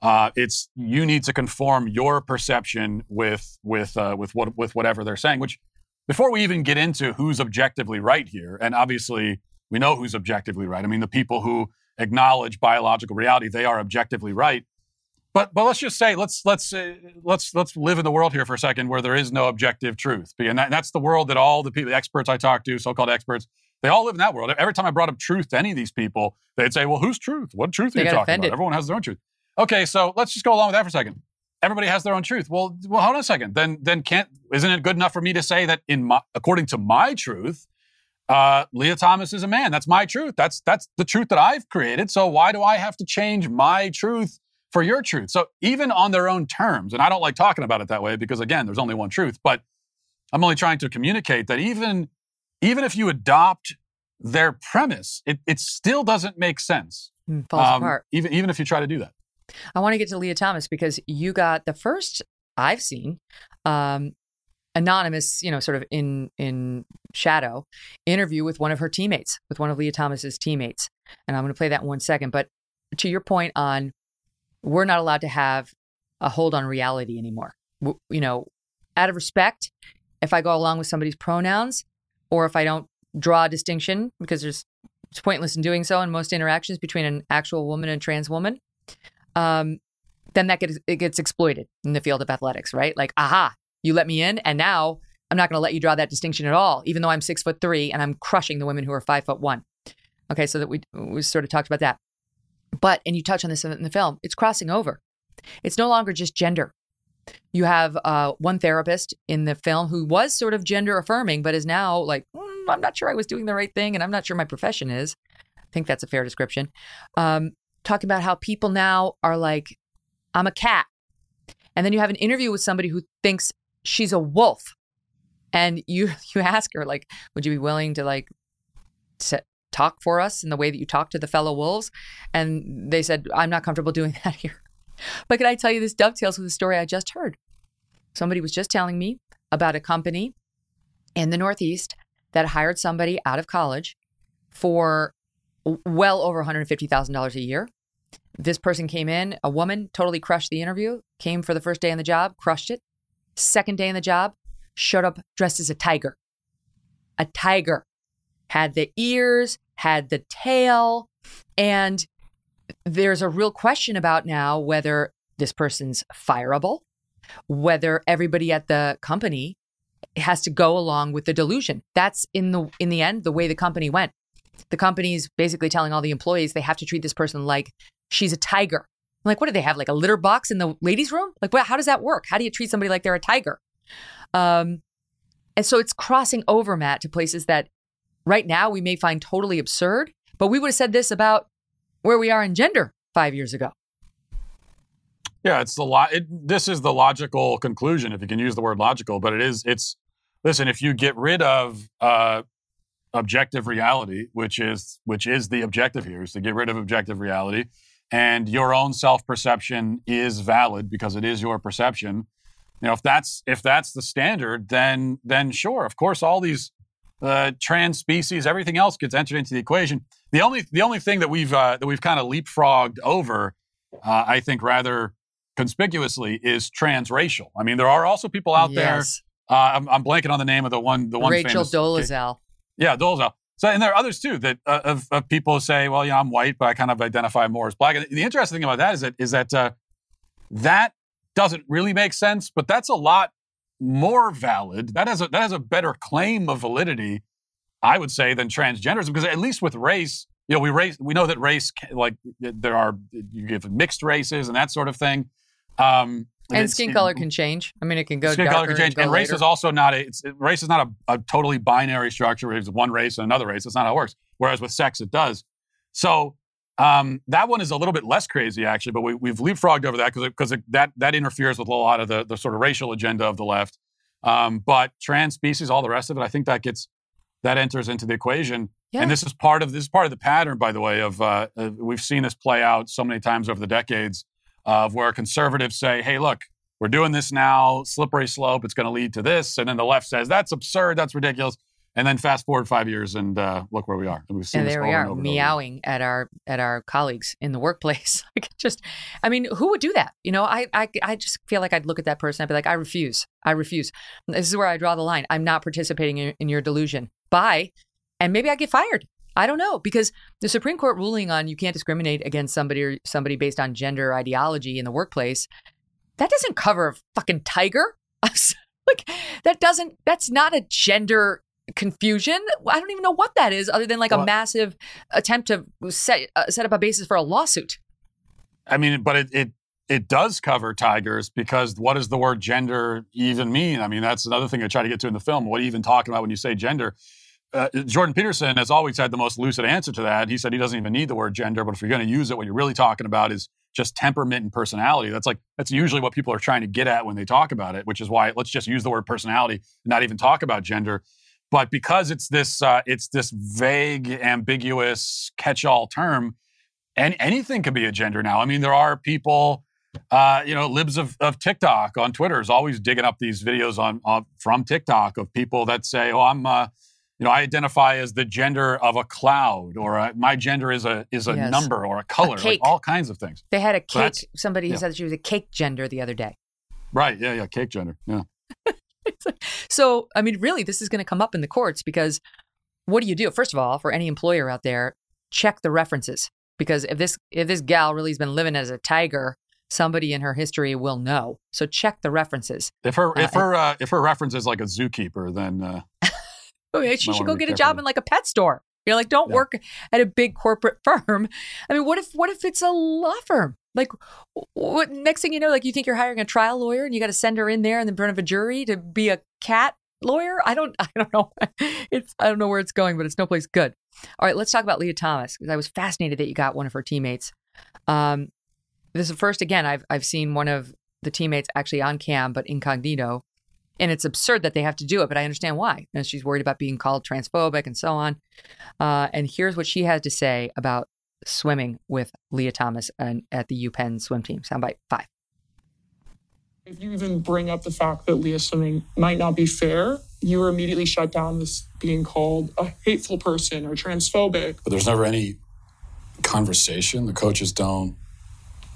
Uh, it's you need to conform your perception with with uh, with what with whatever they're saying. Which before we even get into who's objectively right here, and obviously we know who's objectively right. I mean, the people who acknowledge biological reality, they are objectively right. But but let's just say let's let's uh, let's let's live in the world here for a second where there is no objective truth, and that, that's the world that all the people, the experts I talk to, so-called experts, they all live in that world. Every time I brought up truth to any of these people, they'd say, "Well, whose truth? What truth are you talking offended. about? Everyone has their own truth." Okay, so let's just go along with that for a second. Everybody has their own truth. Well, well, hold on a second. Then then can't isn't it good enough for me to say that in my according to my truth, uh, Lia Thomas is a man. That's my truth. That's that's the truth that I've created. So why do I have to change my truth for your truth? So even on their own terms, and I don't like talking about it that way because again, there's only one truth. But I'm only trying to communicate that even even if you adopt their premise, it, it still doesn't make sense. Mm, falls um, apart. Even even if you try to do that. I want to get to Lia Thomas because you got the first I've seen um, anonymous, you know, sort of in in shadow interview with one of her teammates, with one of Lia Thomas's teammates. And I'm going to play that in one second. But to your point on, we're not allowed to have a hold on reality anymore. You know, out of respect, if I go along with somebody's pronouns, or if I don't draw a distinction because there's it's pointless in doing so in most interactions between an actual woman and trans woman, um, then that gets it gets exploited in the field of athletics, right? Like, aha, you let me in, and now I'm not going to let you draw that distinction at all, even though I'm six foot three and I'm crushing the women who are five foot one. Okay, so that we we sort of talked about that. But and you touch on this in the film, it's crossing over. It's no longer just gender. You have uh, one therapist in the film who was sort of gender affirming, but is now like, mm, I'm not sure I was doing the right thing, and I'm not sure my profession is. I think that's a fair description. Um, talking about how people now are like, I'm a cat. And then you have an interview with somebody who thinks she's a wolf and you you ask her like would you be willing to like sit, talk for us in the way that you talk to the fellow wolves. And they said i'm not comfortable doing that here. But can i tell you this dovetails with the story i just heard? Somebody was just telling me about a company in the northeast that hired somebody out of college for well over $150000 a year. This person came in a woman totally crushed the interview came for the first day on the job crushed it. Second day in the job, showed up dressed as a tiger. A tiger. Had the ears, had the tail. And there's a real question about now whether this person's fireable, whether everybody at the company has to go along with the delusion. That's in the in the end the way the company went. The company's basically telling all the employees they have to treat this person like she's a tiger like, what do they have? Like a litter box in the ladies' room? Like, what, how does that work? How do you treat somebody like they're a tiger? Um, and so it's crossing over, Matt, to places that right now we may find totally absurd, but we would have said this about where we are in gender five years ago. Yeah, it's the lo- it, this is the logical conclusion if you can use the word logical, but it is it's listen, if you get rid of uh, objective reality, which is which is the objective here, is to get rid of objective reality, and your own self-perception is valid because it is your perception. You know, if that's if that's the standard, then then sure, of course, all these uh, trans species, everything else gets entered into the equation. The only the only thing that we've uh, that we've kind of leapfrogged over, uh, I think, rather conspicuously is transracial. I mean, there are also people out Yes. there. Uh, I'm, I'm blanking on the name of the one. The one Rachel famous, Dolezal. Yeah, Dolezal. So, and there are others too that uh, of, of people say, "Well, yeah, I'm white, but I kind of identify more as black." And the interesting thing about that is that is that uh, that doesn't really make sense, but that's a lot more valid. That has a that has a better claim of validity, I would say, than transgenderism. Because at least with race, you know, we race we know that race like there are you give mixed races and that sort of thing. Um, And skin color can change. I mean, it can go skin color can change, go and race later. is also not a it's, race is not a, a totally binary structure. where It's one race and another race. That's not how it works. Whereas with sex, it does. So um, that one is a little bit less crazy actually, but we, we've leapfrogged over that because because that that interferes with a lot of the the sort of racial agenda of the left. Um, but trans species, all the rest of it, I think that gets that enters into the equation. Yeah. And this is part of this is part of the pattern, by the way, of uh, uh, we've seen this play out so many times over the decades of where conservatives say, "Hey, look, we're doing this now, slippery slope. It's going to lead to this," and then the left says, "That's absurd. That's ridiculous." And then fast forward five years, and uh, look where we are. And we've seen and this there we are over and over. meowing at our at our colleagues in the workplace. Like just i mean who would do that? You know I, I i just feel like i'd look at that person i'd be like i refuse. I refuse. This is where i draw the line. I'm not participating in, in your delusion. Bye. And maybe i get fired. I don't know. Because the supreme court ruling on you can't discriminate against somebody or somebody based on gender ideology in the workplace that doesn't cover a fucking tiger. Like that doesn't that's not a gender confusion i don't even know what that is other than like a massive attempt to set uh, set up a basis for a lawsuit I mean, but it, it it does cover tigers because what does the word gender even mean? I mean, that's another thing I try to get to in the film. What are you even talking about when you say gender? Uh, Jordan Peterson has always had the most lucid answer to that. He said he doesn't even need the word gender, but if you're going to use it, what you're really talking about is just temperament and personality. That's like that's usually what people are trying to get at when they talk about it, which is why let's just use the word personality and not even talk about gender. But because it's this uh, it's this vague, ambiguous catch-all term, and anything could be a gender now. I mean, there are people, uh, you know, libs of, of TikTok on Twitter is always digging up these videos on, on from TikTok of people that say, "Oh, I'm, uh, you know, I identify as the gender of a cloud, or uh, my gender is a is a Yes. number or a color, like cake. all kinds of things." they had a So cake somebody yeah. said she was a cake gender the other day Right? Yeah, yeah, cake gender. Yeah. So, I mean, really, this is going to come up in the courts because what do you do? First of all, for any employer out there, check the references because if this if this gal really has been living as a tiger, somebody in her history will know. So check the references. If her if Uh, her uh, if her reference is like a zookeeper, then uh, Okay, she should go get a job in like a pet store. You're like, don't Yeah. work at a big corporate firm. I mean, what if what if it's a law firm? Like, what next thing you know, like you think you're hiring a trial lawyer and you got to send her in there then front of a jury to be a cat lawyer. I don't, I don't know. It's I don't know where it's going, but it's no place good. All right, let's talk about Lia Thomas because I was fascinated that you got one of her teammates. Um, this is first again I've I've seen one of the teammates actually on cam but incognito, and it's absurd that they have to do it, but I understand why. And she's worried about being called transphobic and so on. Uh, and here's what she has to say about swimming with Lia Thomas and at the UPenn swim team. Soundbite five. If you even bring up the fact that Lia swimming might not be fair, you are immediately shut down as being called a hateful person or transphobic. But there's never any conversation. The coaches don't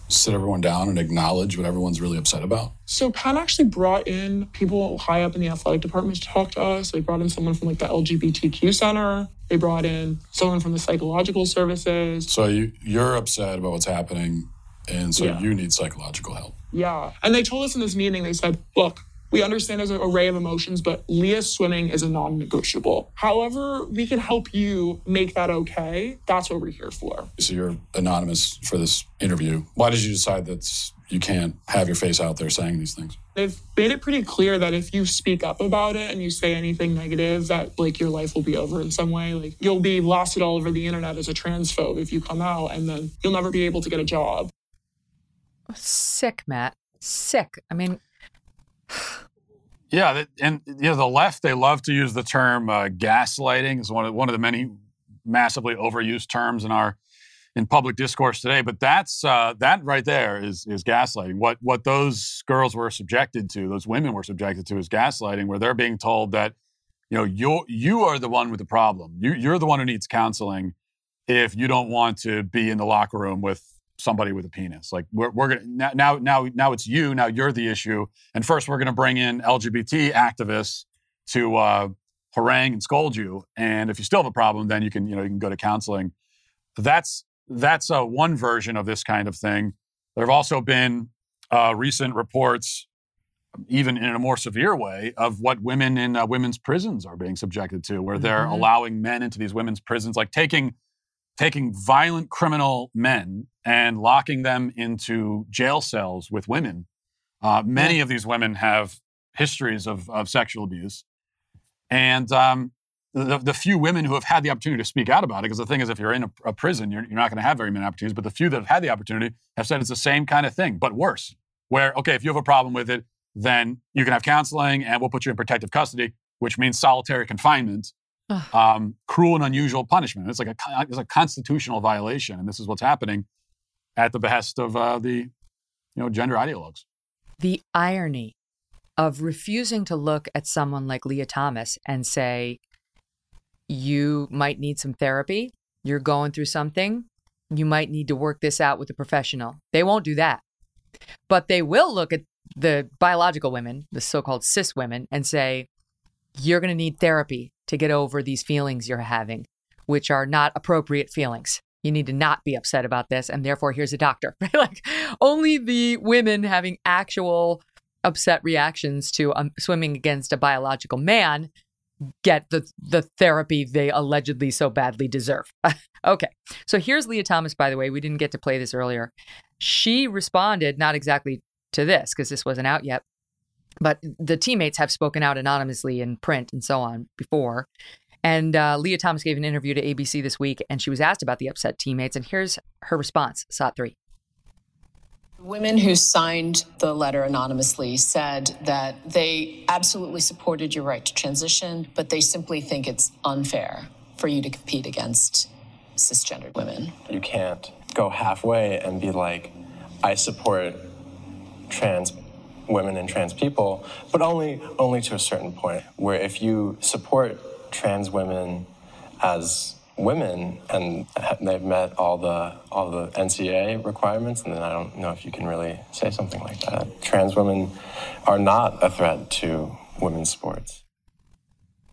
sit everyone down and acknowledge what everyone's really upset about. So Pat actually brought in people high up in the athletic department to talk to us. They brought in someone from like the LGBTQ center. They brought in someone from the psychological services. So you, you're upset about what's happening, and so Yeah. you need psychological help. Yeah. And they told us in this meeting, they said, look, we understand there's an array of emotions, but Lia swimming is a non negotiable. However, we can help you make that okay. That's what we're here for. So you're anonymous for this interview. Why did you decide that you can't have your face out there saying these things? They've made it pretty clear that if you speak up about it and you say anything negative, that like your life will be over in some way. Like you'll be blasted all over the internet as a transphobe if you come out, and then you'll never be able to get a job. Sick, Matt. Sick. I mean, yeah, and you know the left they love to use the term uh, gaslighting is one of one of the many massively overused terms in our in public discourse today. But that's uh, that right there is is gaslighting. What what those girls were subjected to, those women were subjected to, is gaslighting, where they're being told that you know you you are the one with the problem. You you're the one who needs counseling if you don't want to be in the locker room with somebody with a penis. Like we're, we're gonna now now now it's you. Now you're the issue. And first we're gonna bring in LGBT activists to uh, harangue and scold you. And if you still have a problem, then you can you know you can go to counseling. That's that's uh, one version of this kind of thing. There have also been uh, recent reports, even in a more severe way, of what women in uh, women's prisons are being subjected to, where they're mm-hmm. allowing men into these women's prisons, like taking taking violent criminal men and locking them into jail cells with women. Uh, many of these women have histories of, of sexual abuse. And um, the, the, few women who have had the opportunity to speak out about it, because the thing is, if you're in a, a prison, you're, you're not going to have very many opportunities, but the few that have had the opportunity have said it's the same kind of thing, but worse. Where, okay, if you have a problem with it, then you can have counseling and we'll put you in protective custody, which means solitary confinement um, cruel and unusual punishment. It's like a it's a constitutional violation, and this is what's happening at the behest of uh, the you know gender ideologues. The irony of refusing to look at someone like Lia Thomas and say, "You might need some therapy. You're going through something. You might need to work this out with a professional." They won't do that, but they will look at the biological women, the so-called cis women, and say, "You're going to need therapy to get over these feelings you're having, which are not appropriate feelings. You need to not be upset about this, and therefore here's a doctor. like only the women having actual upset reactions to um, swimming against a biological man get the the therapy they allegedly so badly deserve. okay. So here's Lia Thomas by the way. We didn't get to play this earlier. She responded not exactly to this because this wasn't out yet, but the teammates have spoken out anonymously in print and so on before. And uh, Lia Thomas gave an interview to ABC this week, and she was asked about the upset teammates. And here's her response SOT 3. Women who signed the letter anonymously said that they absolutely supported your right to transition, but they simply think it's unfair for you to compete against cisgendered women. You can't go halfway and be like, I support trans women and trans people, but only only to a certain point. Where if you support trans women as women and they've met all the all the NCAA requirements, and then I don't know if you can really say something like that. Trans women are not a threat to women's sports.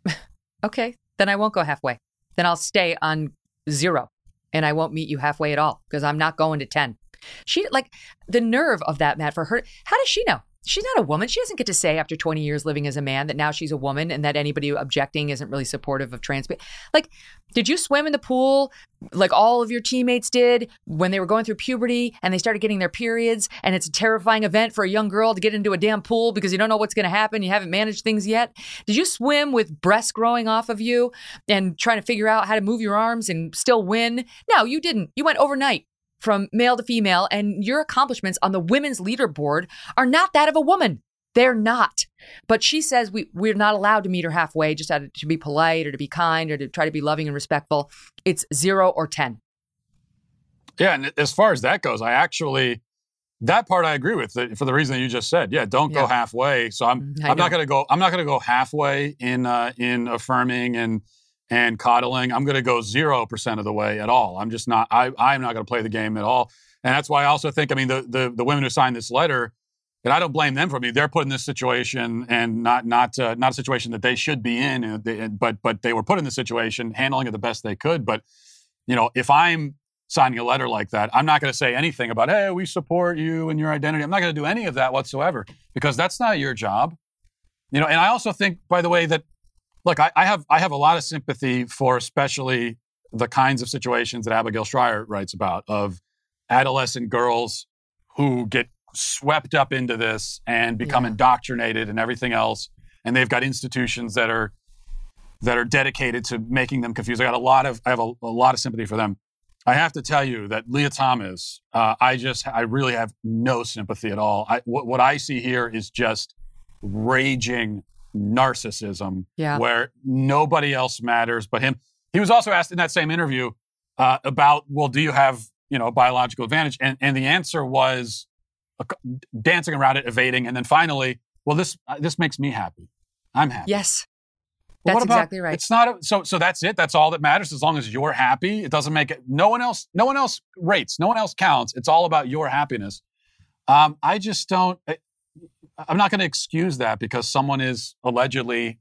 okay, then I won't go halfway. Then I'll stay on zero, and I won't meet you halfway at all because I'm not going to ten. She like the nerve of that, Matt. For her, how does she know? She's not a woman. She doesn't get to say after 20 years living as a man that now she's a woman and that anybody objecting isn't really supportive of trans people. Like, did you swim in the pool like all of your teammates did when they were going through puberty and they started getting their periods? And it's a terrifying event for a young girl to get into a damn pool because you don't know what's going to happen. You haven't managed things yet. Did you swim with breasts growing off of you and trying to figure out how to move your arms and still win? No, you didn't. You went overnight from male to female, and your accomplishments on the women's leaderboard are not that of a woman. They're not. But she says we, we're not allowed to meet her halfway, just to, to be polite or to be kind or to try to be loving and respectful. It's zero or 10. Yeah. And as far as that goes, I actually, that part I agree with for the reason that you just said. Yeah, don't yeah. go halfway. So I'm mm, I I'm not going to go I'm not going to go halfway in uh, in affirming and and coddling. I'm going to go 0% of the way at all. I'm just not, I, I'm not going to play the game at all. And that's why I also think, I mean, the, the, the women who signed this letter, and I don't blame them for me. They're put in this situation and not not uh, not a situation that they should be in. But but they were put in the situation, handling it the best they could. But you know, if I'm signing a letter like that, I'm not going to say anything about hey, we support you and your identity. I'm not going to do any of that whatsoever because that's not your job. You know, and I also think, by the way, that look, I, I, have I have a lot of sympathy for especially the kinds of situations that Abigail Shrier writes about of adolescent girls who get swept up into this and become yeah. indoctrinated and everything else, and they've got institutions that are that are dedicated to making them confused. I got a lot of I have a, a lot of sympathy for them. I have to tell you that Lia Thomas, uh, I just, I really have no sympathy at all. I, what, what I see here is just raging narcissism, Yeah. where nobody else matters but him. He was also asked in that same interview uh, about, well, do you have, you know, biological advantage? And and the answer was uh, dancing around it, evading, and then finally, well, this uh, this makes me happy. I'm happy. Yes. But That's about- exactly right. It's not a, so. So that's it. That's all that matters. As long as you're happy, it doesn't make it. No one else. No one else rates. No one else counts. It's all about your happiness. Um, I just don't. I, I'm not going to excuse that because someone is allegedly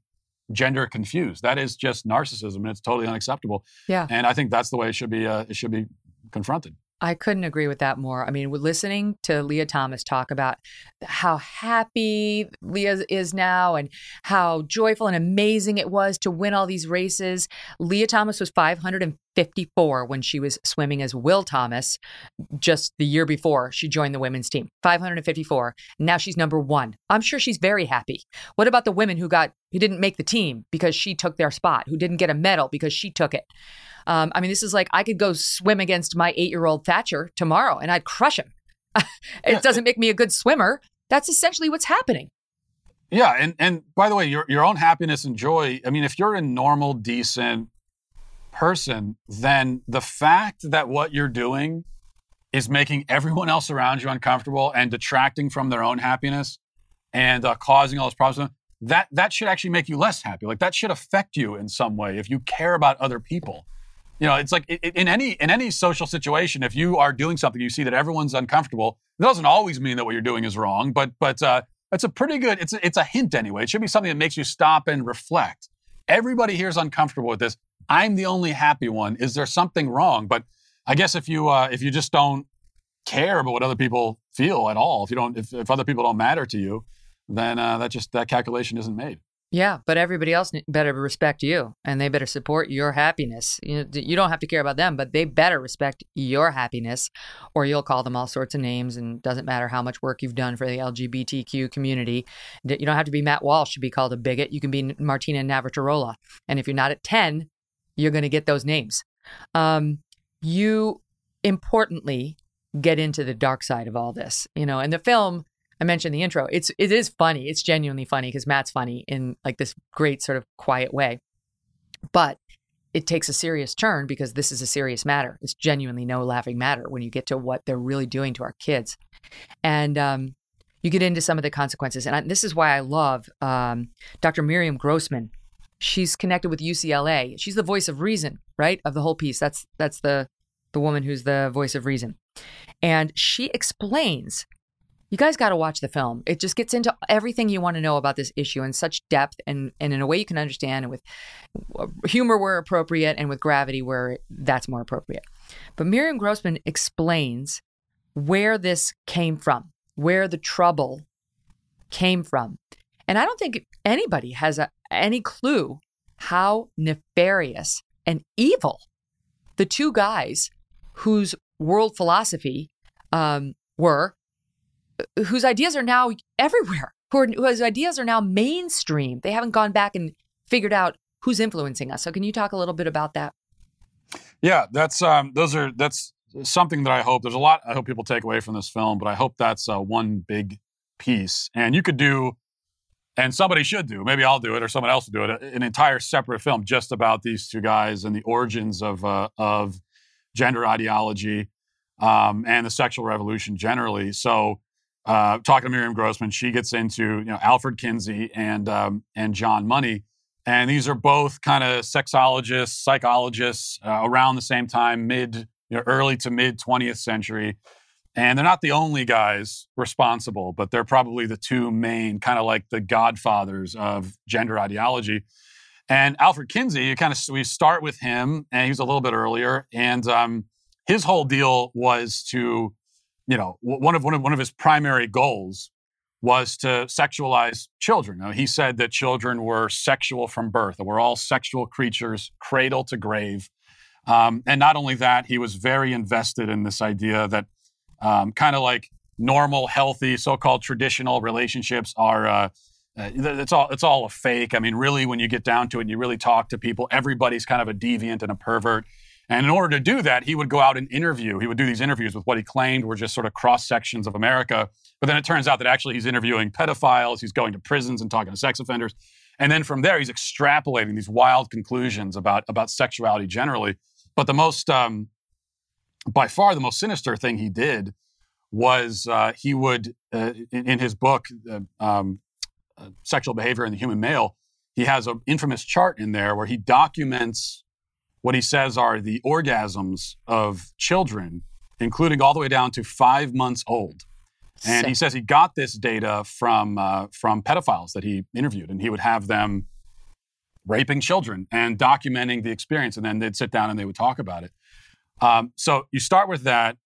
gender confused. That is just narcissism, and it's totally unacceptable. Yeah. And I think that's the way it should be. Uh, it should be confronted. I couldn't agree with that more. I mean, listening to Lia Thomas talk about how happy Lia is now and how joyful and amazing it was to win all these races. Lia Thomas was 554 when she was swimming as Will Thomas just the year before she joined the women's team. 554. Now she's number 1. I'm sure she's very happy. What about the women who got who didn't make the team because she took their spot, who didn't get a medal because she took it? Um, I mean, this is like I could go swim against my eight year old Thatcher tomorrow and I'd crush him. it doesn't make me a good swimmer. That's essentially what's happening. Yeah, and and by the way, your your own happiness and joy. I mean, if you're a normal, decent person, then the fact that what you're doing is making everyone else around you uncomfortable and detracting from their own happiness and uh, causing all those problems, that that should actually make you less happy. Like that should affect you in some way if you care about other people. You know, it's like in any in any social situation, if you are doing something, you see that everyone's uncomfortable. It doesn't always mean that what you're doing is wrong, but but uh, it's a pretty good. It's a, it's a hint anyway. It should be something that makes you stop and reflect. Everybody here is uncomfortable with this. I'm the only happy one. Is there something wrong? But I guess if you uh, if you just don't care about what other people feel at all, if you don't if, if other people don't matter to you, then uh, that just that calculation isn't made. Yeah, but everybody else better respect you and they better support your happiness. You, you don't have to care about them, but they better respect your happiness or you'll call them all sorts of names and doesn't matter how much work you've done for the LGBTQ community. You don't have to be Matt Walsh to be called a bigot. You can be Martina Navratilova. And if you're not at 10, you're going to get those names. Um, you importantly get into the dark side of all this, you know, and the film I mentioned the intro. It's it is funny. It's genuinely funny because Matt's funny in like this great sort of quiet way. But it takes a serious turn because this is a serious matter. It's genuinely no laughing matter when you get to what they're really doing to our kids, and um, you get into some of the consequences. And I, this is why I love um, Dr. Miriam Grossman. She's connected with UCLA. She's the voice of reason, right, of the whole piece. That's that's the the woman who's the voice of reason, and she explains you guys got to watch the film. It just gets into everything you want to know about this issue in such depth and, and in a way you can understand, and with uh, humor where appropriate and with gravity where that's more appropriate. But Miriam Grossman explains where this came from, where the trouble came from. And I don't think anybody has a, any clue how nefarious and evil the two guys whose world philosophy um, were whose ideas are now everywhere, who are, whose ideas are now mainstream. They haven't gone back and figured out who's influencing us. So, can you talk a little bit about that? Yeah, that's um, those are that's something that I hope. There's a lot I hope people take away from this film, but I hope that's uh, one big piece. And you could do, and somebody should do. Maybe I'll do it, or someone else will do it. An entire separate film just about these two guys and the origins of uh, of gender ideology um, and the sexual revolution generally. So, uh, talking to Miriam Grossman, she gets into you know Alfred Kinsey and um, and John Money, and these are both kind of sexologists, psychologists uh, around the same time, mid you know, early to mid 20th century. And they're not the only guys responsible, but they're probably the two main, kind of like the godfathers of gender ideology. And Alfred Kinsey, you kind of we start with him, and he was a little bit earlier, and um, his whole deal was to, you know, one of one of one of his primary goals was to sexualize children. Now, he said that children were sexual from birth, that we're all sexual creatures, cradle to grave. Um, and not only that, he was very invested in this idea that um, kind of like normal, healthy, so-called traditional relationships are. Uh, uh, it's all it's all a fake. I mean, really, when you get down to it, and you really talk to people, everybody's kind of a deviant and a pervert. And in order to do that, he would go out and interview. He would do these interviews with what he claimed were just sort of cross sections of America. But then it turns out that actually he's interviewing pedophiles, he's going to prisons and talking to sex offenders. And then from there, he's extrapolating these wild conclusions about, about sexuality generally. But the most, um, by far, the most sinister thing he did was uh, he would, uh, in, in, his book, uh, um, uh, Sexual Behavior in the Human Male, he has an infamous chart in there where he documents what he says are the orgasms of children, including all the way down to five months old. And Sick. he says he got this data from uh, from pedophiles that he interviewed, and he would have them raping children and documenting the experience, and then they'd sit down and they would talk about it. Um, so you start with that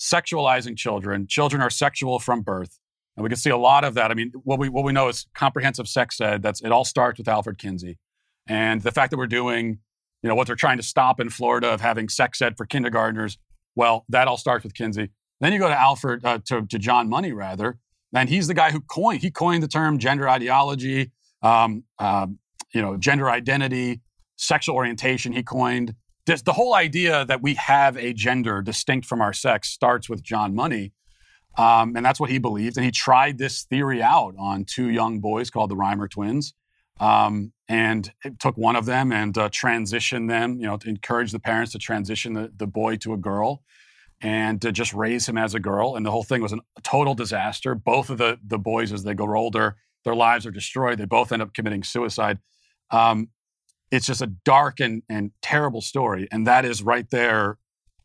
sexualizing children. Children are sexual from birth, and we can see a lot of that. I mean, what we what we know is comprehensive sex ed. That's it. All starts with Alfred Kinsey, and the fact that we're doing you know, what they're trying to stop in Florida of having sex ed for kindergartners. Well, that all starts with Kinsey. Then you go to Alfred, uh, to, to, John Money, rather, and he's the guy who coined, he coined the term gender ideology, um, um, you know, gender identity, sexual orientation, he coined. This, the whole idea that we have a gender distinct from our sex starts with John Money. Um, and that's what he believed. And he tried this theory out on two young boys called the Reimer twins. Um, and took one of them and uh, transitioned them, you know, to encourage the parents to transition the, the boy to a girl and to just raise him as a girl. And the whole thing was a total disaster. Both of the, the boys, as they grow older, their lives are destroyed. They both end up committing suicide. Um, it's just a dark and, and terrible story. And that is right there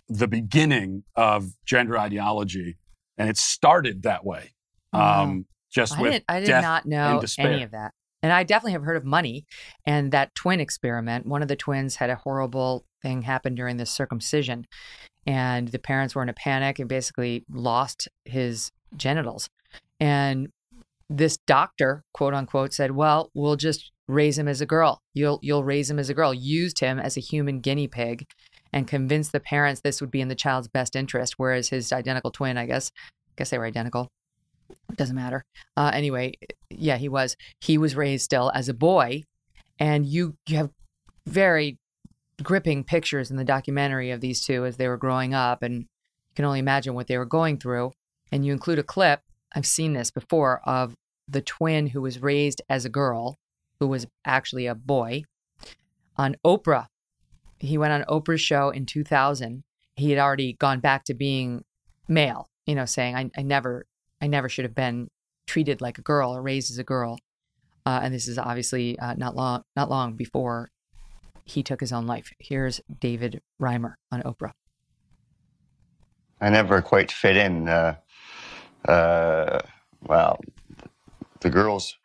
the beginning of gender ideology. And it started that way. Um, just I with did, I did not know any of that. And I definitely have heard of money and that twin experiment. One of the twins had a horrible thing happen during the circumcision, and the parents were in a panic and basically lost his genitals. And this doctor, quote unquote, said, "Well, we'll just raise him as a girl. You'll you'll raise him as a girl." Used him as a human guinea pig, and convinced the parents this would be in the child's best interest. Whereas his identical twin, I guess, I guess they were identical, it doesn't matter. Uh, anyway, yeah, he was. He was raised still as a boy, and you you have very gripping pictures in the documentary of these two as they were growing up, and you can only imagine what they were going through. And you include a clip. I've seen this before of the twin who was raised as a girl, who was actually a boy, on Oprah. He went on Oprah's show in 2000. He had already gone back to being male, you know, saying, I, I never I never should have been treated like a girl or raised as a girl. Uh, and this is obviously uh, not long not long before he took his own life. Here's David Reimer on Oprah. I never quite fit in. Uh, uh, well, the girls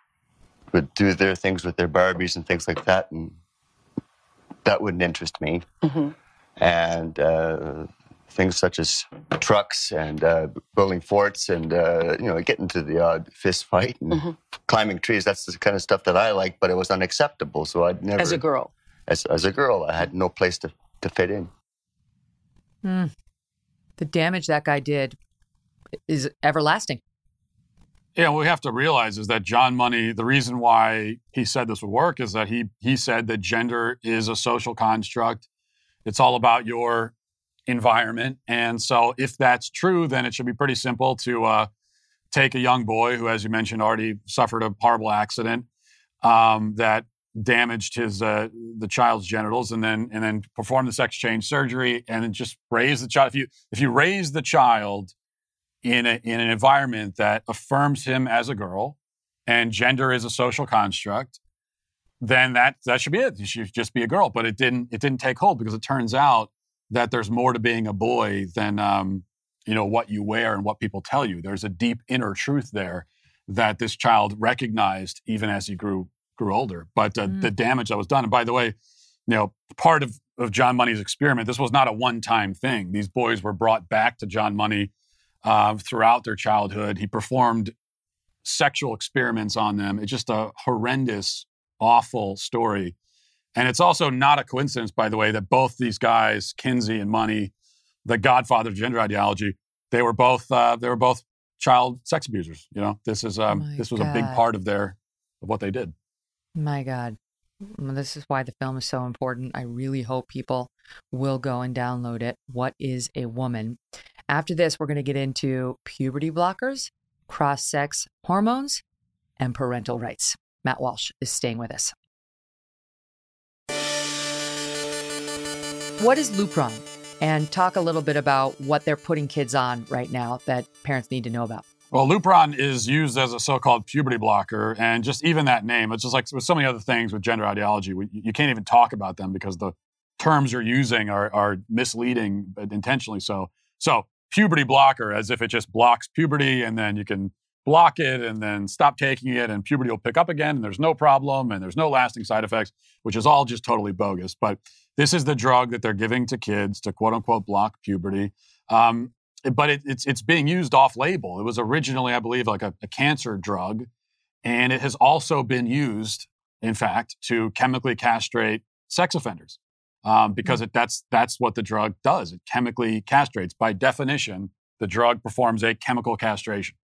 would do their things with their Barbies and things like that, and that wouldn't interest me. Mm-hmm. And uh, things such as trucks and uh, building forts and uh, you know getting to the odd fist fight and mm-hmm. climbing trees. That's the kind of stuff that I like, but it was unacceptable. So I'd never. As a girl. As, as a girl, I had no place to, to fit in. Mm. The damage that guy did is everlasting. Yeah, what we have to realize is that John Money, the reason why he said this would work is that he he said that gender is a social construct. It's all about your environment. And so, if that's true, then it should be pretty simple to uh, take a young boy who, as you mentioned, already suffered a horrible accident um, that damaged his uh, the child's genitals, and then and then perform the sex change surgery, and just raise the child. If you if you raise the child in a, in an environment that affirms him as a girl, and gender is a social construct, then that that should be it. You should just be a girl. But it didn't it didn't take hold because it turns out that there's more to being a boy than um, you know what you wear and what people tell you. There's a deep inner truth there that this child recognized even as he grew grew older. But uh, mm. the damage that was done, and by the way, you know, part of of John Money's experiment, this was not a one time thing. These boys were brought back to John Money uh, throughout their childhood. He performed sexual experiments on them. It's just a horrendous, awful story. And it's also not a coincidence, by the way, that both these guys, Kinsey and Money, the godfather of gender ideology, they were both uh, they were both child sex abusers. You know, this is um, oh this was God. a big part of their of what they did. My God, This is why the film is so important. I really hope people will go and download it. What is a woman? After this, we're going to get into puberty blockers, cross sex hormones, and parental rights. Matt Walsh is staying with us. What is Lupron? And talk a little bit about what they're putting kids on right now that parents need to know about. Well, Lupron is used as a so-called puberty blocker, and just even that name, it's just like with so many other things with gender ideology, we, you can't even talk about them because the terms you're using are, are misleading, but intentionally so. So, puberty blocker, as if it just blocks puberty, and then you can block it and then stop taking it, and puberty will pick up again, and there's no problem, and there's no lasting side effects, which is all just totally bogus. But this is the drug that they're giving to kids to quote unquote block puberty. Um, but it, it's it's being used off label. It was originally, I believe, like a, a cancer drug, and it has also been used, in fact, to chemically castrate sex offenders um, because it, that's that's what the drug does. It chemically castrates. By definition, the drug performs a chemical castration,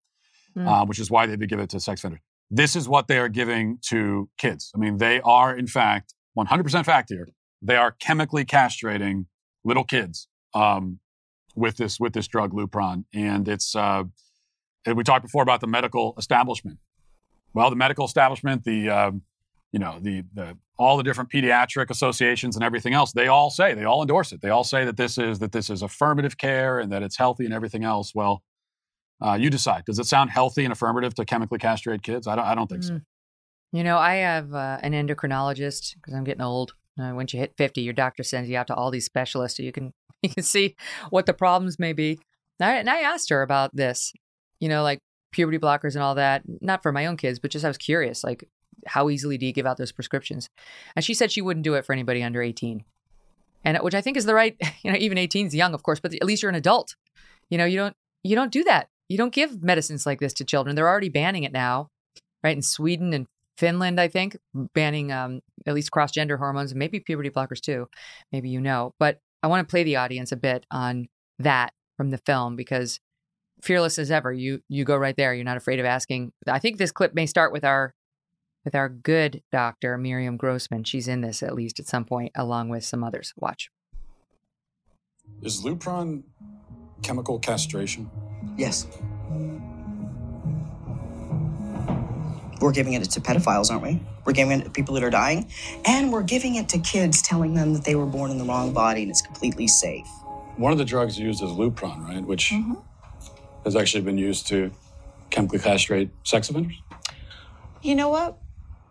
Mm. uh, which is why they give it to sex offenders. This is what they are giving to kids. I mean, they are, in fact, 100% fact here. They are chemically castrating little kids um, with this with this drug Lupron, and it's. Uh, we talked before about the medical establishment. Well, the medical establishment, the um, you know the the all the different pediatric associations and everything else, they all say they all endorse it. They all say that this is that this is affirmative care and that it's healthy and everything else. Well, uh, you decide. Does it sound healthy and affirmative to chemically castrate kids? I don't. I don't think so. Mm. You know, I have uh, an endocrinologist because I'm getting old. Uh, once you hit 50, your doctor sends you out to all these specialists so you can you can see what the problems may be. And I, and I asked her about this, you know, like puberty blockers and all that. Not for my own kids, but just I was curious, like how easily do you give out those prescriptions? And she said she wouldn't do it for anybody under 18, and which I think is the right. You know, even 18 is young, of course, but at least you're an adult. You know, you don't you don't do that. You don't give medicines like this to children. They're already banning it now, right? In Sweden and Finland, I think, banning um, at least cross gender hormones and maybe puberty blockers too. Maybe you know. But I want to play the audience a bit on that from the film because fearless as ever, you you go right there. You're not afraid of asking. I think this clip may start with our with our good doctor, Miriam Grossman. She's in this at least at some point, along with some others. Watch. Is Lupron chemical castration? Yes. We're giving it to pedophiles, aren't we? We're giving it to people that are dying. And we're giving it to kids, telling them that they were born in the wrong body and it's completely safe. One of the drugs used is Lupron, right? Which Mm-hmm. has actually been used to chemically castrate sex offenders. You know what?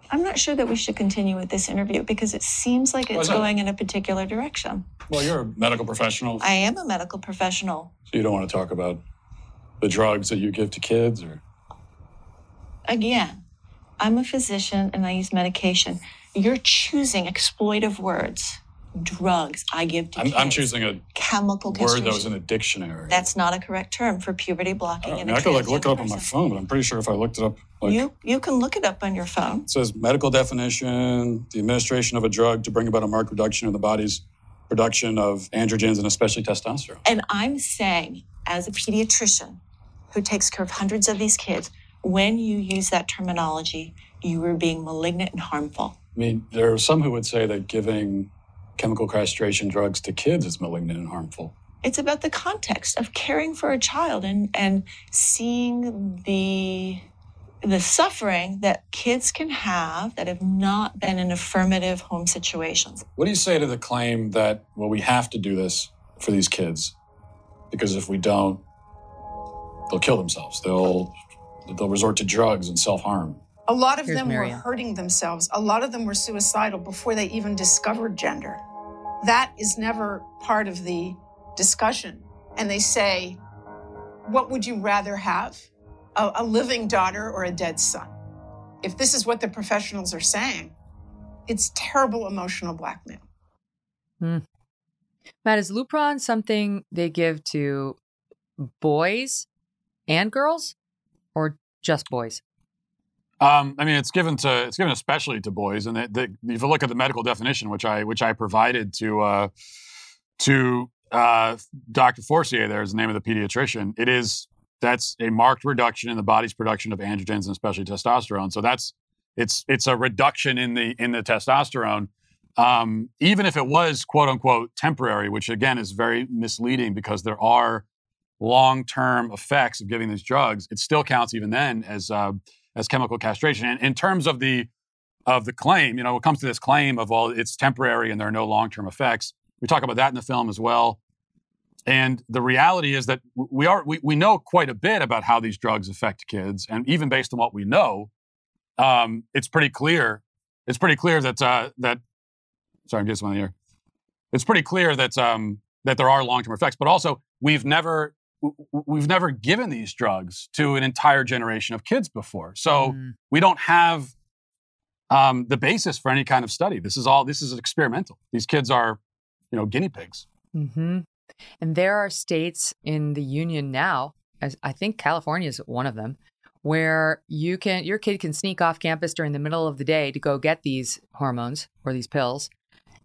I'm not sure that we should continue with this interview because it seems like Why it's going in a particular direction. Well, you're a medical professional, I am a medical professional. so you don't want to talk about the drugs that you give to kids or Again, I'm a physician and I use medication. You're choosing exploitive words. Drugs I give to I'm, kids. I'm choosing a chemical word that was in a dictionary. That's not a correct term for puberty blocking I, in mean, a I could like look it up on my phone, but I'm pretty sure if I looked it up, like you you can look it up on your phone. it says medical definition, the administration of a drug to bring about a marked reduction in the body's production of androgens and especially testosterone. And I'm saying, as a pediatrician who takes care of hundreds of these kids, when you use that terminology, you are being malignant and harmful. I mean, there are some who would say that giving chemical castration drugs to kids is malignant and harmful. It's about the context of caring for a child and, and seeing the the suffering that kids can have that have not been in affirmative home situations. What do you say to the claim that, well, we have to do this for these kids because if we don't, they'll kill themselves. They'll they'll resort to drugs and self harm. A lot of Here's them Miriam. were hurting themselves. A lot of them were suicidal before they even discovered gender. That is never part of the discussion. And they say, What would you rather have? A, a living daughter or a dead son? If this is what the professionals are saying, it's terrible emotional blackmail. Hmm. Matt, is Lupron something they give to boys and girls, or just boys? Um, I mean, it's given to it's given especially to boys, and if you look at the medical definition, which I which I provided to uh, to uh, Dr. Forcier, there is the name of the pediatrician. It is that's a marked reduction in the body's production of androgens and especially testosterone. So that's it's it's a reduction in the in the testosterone. Um, even if it was quote unquote temporary, which again is very misleading because there are long term effects of giving these drugs, it still counts even then as uh, as chemical castration. And in terms of the of the claim, you know, it comes to this claim of well, it's temporary and there are no long term effects. We talk about that in the film as well. And the reality is that we are we, we know quite a bit about how these drugs affect kids, and even based on what we know, um, it's pretty clear. It's pretty clear that uh, that. Sorry, I'm just one here. It's pretty clear that um, that there are long term effects, but also we've never we've never given these drugs to an entire generation of kids before, so mm. we don't have um, the basis for any kind of study. This is all. This is experimental. These kids are, you know, guinea pigs. Mm-hmm. And there are states in the union now, as I think California is one of them, where you can your kid can sneak off campus during the middle of the day to go get these hormones or these pills,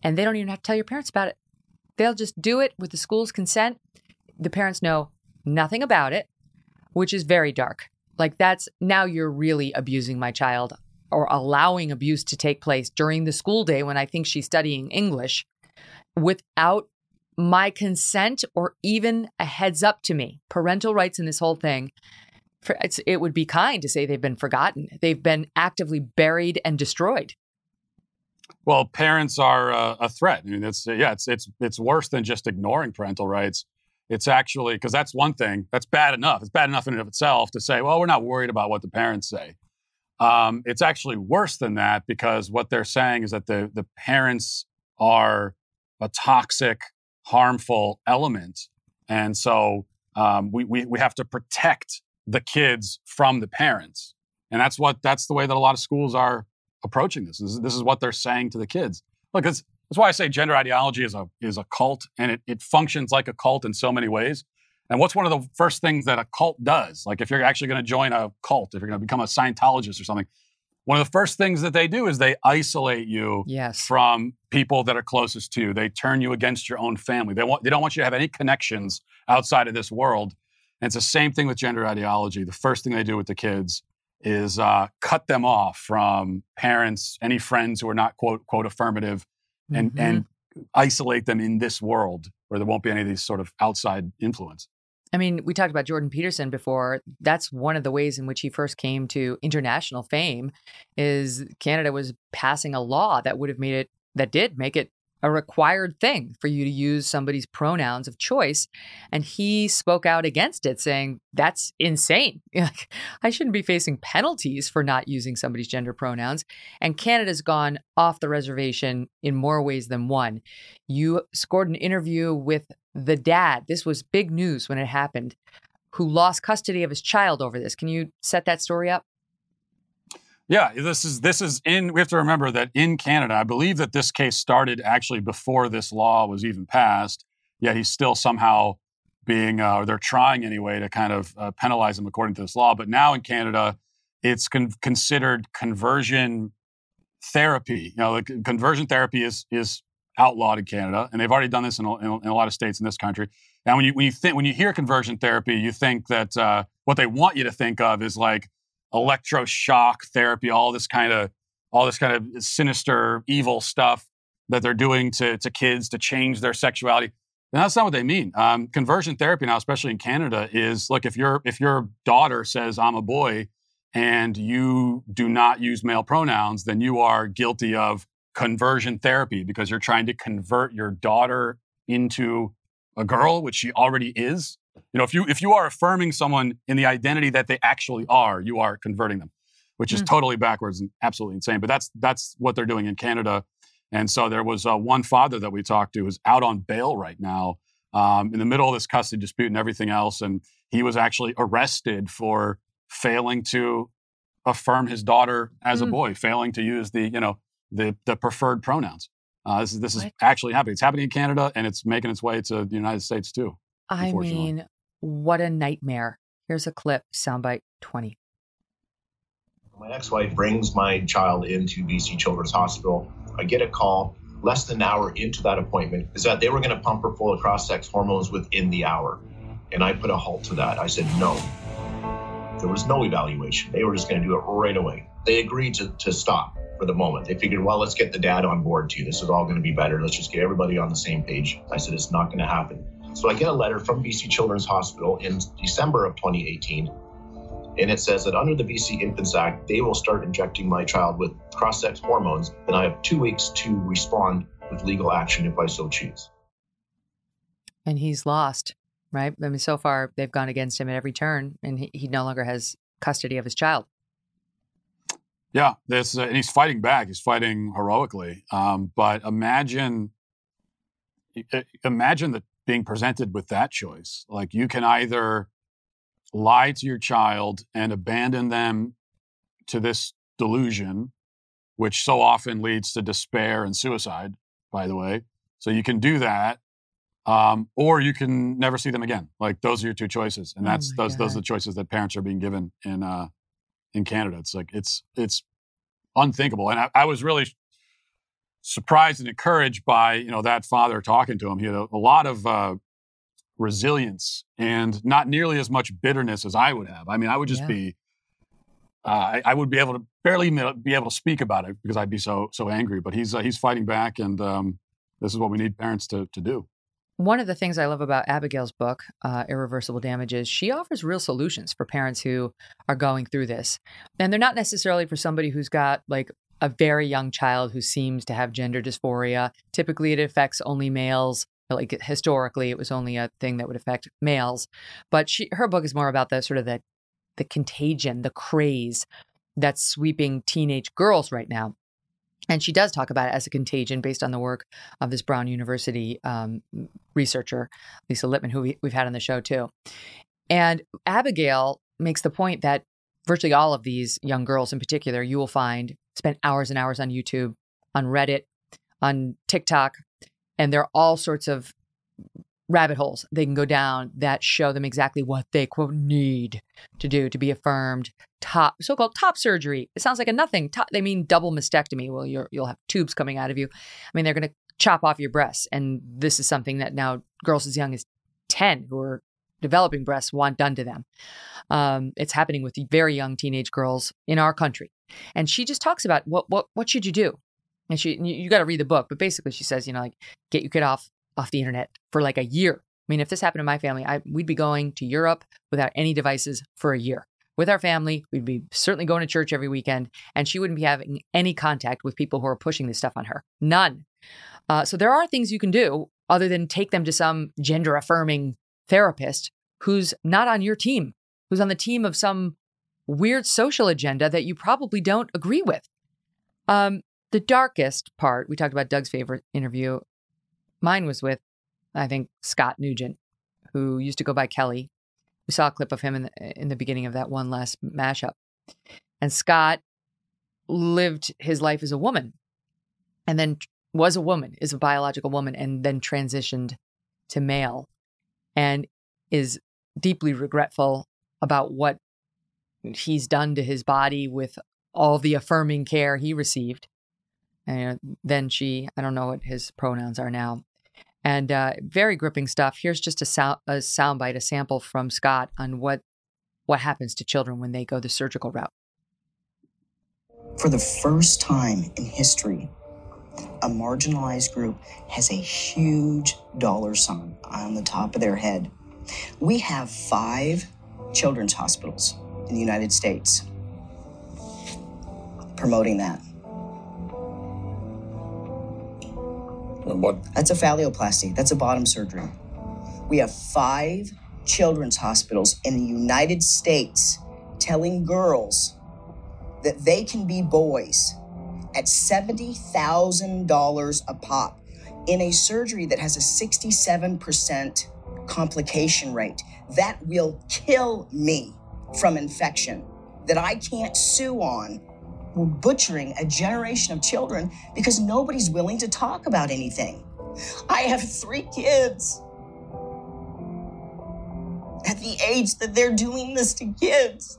and they don't even have to tell your parents about it. They'll just do it with the school's consent. The parents know nothing about it, which is very dark. Like that's now you're really abusing my child or allowing abuse to take place during the school day when I think she's studying English without my consent or even a heads up to me. Parental rights in this whole thing. For, it would be kind to say they've been forgotten. They've been actively buried and destroyed. Well, parents are uh, a threat. I mean, it's yeah, it's it's it's worse than just ignoring parental rights. It's actually because that's one thing that's bad enough. It's bad enough in and of itself to say, well, we're not worried about what the parents say. Um, it's actually worse than that because what they're saying is that the the parents are a toxic harmful element. And so um, we, we, we have to protect the kids from the parents. And that's what that's the way that a lot of schools are approaching this. This is, this is what they're saying to the kids. Look, it's, that's why I say gender ideology is a is a cult, and it, it functions like a cult in so many ways. And what's one of the first things that a cult does? Like if you're actually going to join a cult, if you're going to become a Scientologist or something, one of the first things that they do is they isolate you yes. from people that are closest to you. They turn you against your own family. They want they don't want you to have any connections outside of this world. And it's the same thing with gender ideology. The first thing they do with the kids is uh, cut them off from parents, any friends who are not quote quote affirmative, and mm-hmm. and isolate them in this world where there won't be any of these sort of outside influence. I mean, we talked about Jordan Peterson before. That's one of the ways in which he first came to international fame is Canada was passing a law that would have made it that did make it a required thing for you to use somebody's pronouns of choice. And he spoke out against it, saying, That's insane. I shouldn't be facing penalties for not using somebody's gender pronouns. And Canada's gone off the reservation in more ways than one. You scored an interview with the dad. This was big news when it happened, who lost custody of his child over this. Can you set that story up? Yeah, this is this is in. We have to remember that in Canada, I believe that this case started actually before this law was even passed. Yet he's still somehow being, uh, or they're trying anyway, to kind of uh, penalize him according to this law. But now in Canada, it's con- considered conversion therapy. You know, like conversion therapy is is outlawed in Canada, and they've already done this in a, in a, in a lot of states in this country. Now, when you when you think when you hear conversion therapy, you think that uh, what they want you to think of is like electroshock therapy, all this kind of all this kind of sinister, evil stuff that they're doing to, to kids to change their sexuality. And that's not what they mean. Um, conversion therapy now, especially in Canada, is look if your if your daughter says I'm a boy and you do not use male pronouns, then you are guilty of conversion therapy because you're trying to convert your daughter into a girl, which she already is. You know, if you if you are affirming someone in the identity that they actually are, you are converting them, which is mm. totally backwards and absolutely insane. But that's that's what they're doing in Canada. And so there was uh, one father that we talked to who's out on bail right now um, in the middle of this custody dispute and everything else, and he was actually arrested for failing to affirm his daughter as mm. a boy, failing to use the you know the the preferred pronouns. Uh, this is this is actually happening. It's happening in Canada, and it's making its way to the United States too. I mean, what a nightmare. Here's a clip, soundbite 20. My ex wife brings my child into BC Children's Hospital. I get a call less than an hour into that appointment is that they were going to pump her full of cross sex hormones within the hour. And I put a halt to that. I said, no. There was no evaluation. They were just going to do it right away. they agreed to, to stop for the moment. They figured, well, let's get the dad on board too. This is all going to be better. Let's just get everybody on the same page. I said, it's not going to happen. So I get a letter from BC Children's Hospital in December of 2018. And it says that under the BC Infants Act, they will start injecting my child with cross sex hormones. And I have two weeks to respond with legal action if I so choose. And he's lost, right? I mean, so far they've gone against him at every turn, and he, he no longer has custody of his child. Yeah, this uh, and he's fighting back. He's fighting heroically. Um, but imagine, imagine that being presented with that choice. Like you can either lie to your child and abandon them to this delusion, which so often leads to despair and suicide. By the way, so you can do that, um, or you can never see them again. Like those are your two choices, and that's Oh those those are the choices that parents are being given in uh, in Canada. It's like it's it's unthinkable, and I, I was really surprised and encouraged by you know that father talking to him. He had a, a lot of uh, resilience and not nearly as much bitterness as I would have. I mean, I would just Yeah. be. Uh, I, I would be able to barely be able to speak about it because I'd be so so angry. But he's uh, he's fighting back, and um, this is what we need parents to to do. One of the things I love about Abigail's book, uh, Irreversible Damages, she offers real solutions for parents who are going through this. And they're not necessarily for somebody who's got like a very young child who seems to have gender dysphoria. Typically, it affects only males. Like historically, it was only a thing that would affect males. But she, her book is more about the sort of the, the contagion, the craze that's sweeping teenage girls right now. And she does talk about it as a contagion based on the work of this Brown University um, researcher, Lisa Littman, who we, we've had on the show too. And Abigail makes the point that virtually all of these young girls in particular, you will find spend hours and hours on YouTube, on Reddit, on TikTok, and there are all sorts of rabbit holes they can go down that show them exactly what they quote need to do to be affirmed top so-called top surgery. It sounds like a nothing. Top, they mean double mastectomy. Well you're, you'll have tubes coming out of you. I mean they're going to chop off your breasts and this is something that now girls as young as 10 who are developing breasts want done to them. Um, it's happening with very young teenage girls in our country and she just talks about what what what should you do? And she you, you got to read the book but basically she says you know like get your kid off off the internet for like a year. I mean if this happened to my family I, we'd be going to europe without any devices for a year. With our family we'd be certainly going to church every weekend and she wouldn't be having any contact with people who are pushing this stuff on her. None. Uh, so there are things you can do other than take them to some gender affirming therapist who's not on your team who's on the team of some weird social agenda that you probably don't agree with um, the darkest part we talked about doug's favorite interview Mine was with, I think, Scott Newgent, who used to go by Kelly. We saw a clip of him in the, in the beginning of that one last mashup. And Scott lived his life as a woman and then was a woman, is a biological woman, and then transitioned to male and is deeply regretful about what he's done to his body with all the affirming care he received. And then she, I don't know what his pronouns are now, and uh, very gripping stuff. Here's just a sound, a soundbite, a sample from Scott on what what happens to children when they go the surgical route. For the first time in history, a marginalized group has a huge dollar sign on the top of their head. We have five children's hospitals in the United States promoting that. What? That's a phalloplasty. That's a bottom surgery. We have five children's hospitals in the United States telling girls that they can be boys at $70,000 a pop in a surgery that has a 67% complication rate. That will kill me from infection that I can't sue on. We're butchering a generation of children because nobody's willing to talk about anything. I have three kids. At the age that they're doing this to kids,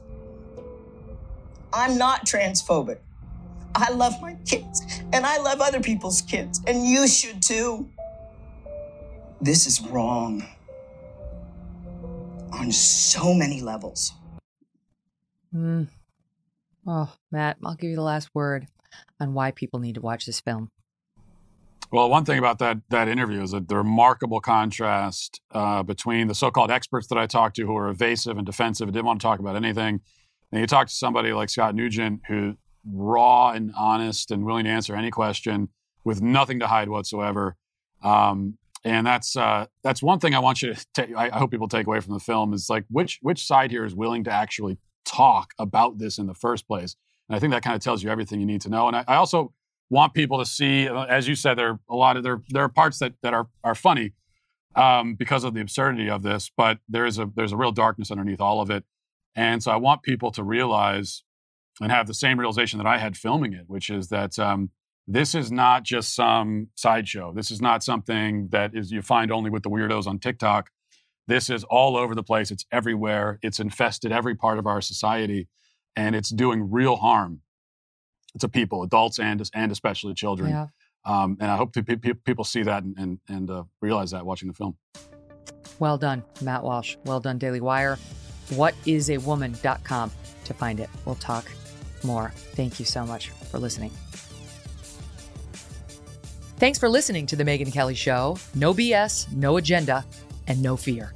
I'm not transphobic. I love my kids and I love other people's kids, and you should too. This is wrong on so many levels. Mm. Oh, Matt, I'll give you the last word on why people need to watch this film. Well, one thing about that that interview is that the remarkable contrast uh, between the so-called experts that I talked to, who are evasive and defensive and didn't want to talk about anything, and you talk to somebody like Scott Newgent, who raw and honest and willing to answer any question with nothing to hide whatsoever. Um, and that's uh, that's one thing I want you to. I, I hope people take away from the film is like which which side here is willing to actually talk about this in the first place. And I think that kind of tells you everything you need to know. And I, I also want people to see, uh, as you said, there are a lot of there there are parts that that are are funny um, because of the absurdity of this, but there is a there's a real darkness underneath all of it, and so I want people to realize and have the same realization that I had filming it, which is that um, this is not just some sideshow. This is not something that is you find only with the weirdos on TikTok. This is all over the place. It's everywhere. It's infested every part of our society, and it's doing real harm to people, adults and and especially children. Yeah. Um, and I hope pe- pe- people see that and and, and uh, realize that watching the film. Well done, Matt Walsh. Well done, Daily Wire. Whatisawoman.com to find it. We'll talk more. Thank you so much for listening. Thanks for listening to The Megyn Kelly Show. No BS, no agenda, and no fear.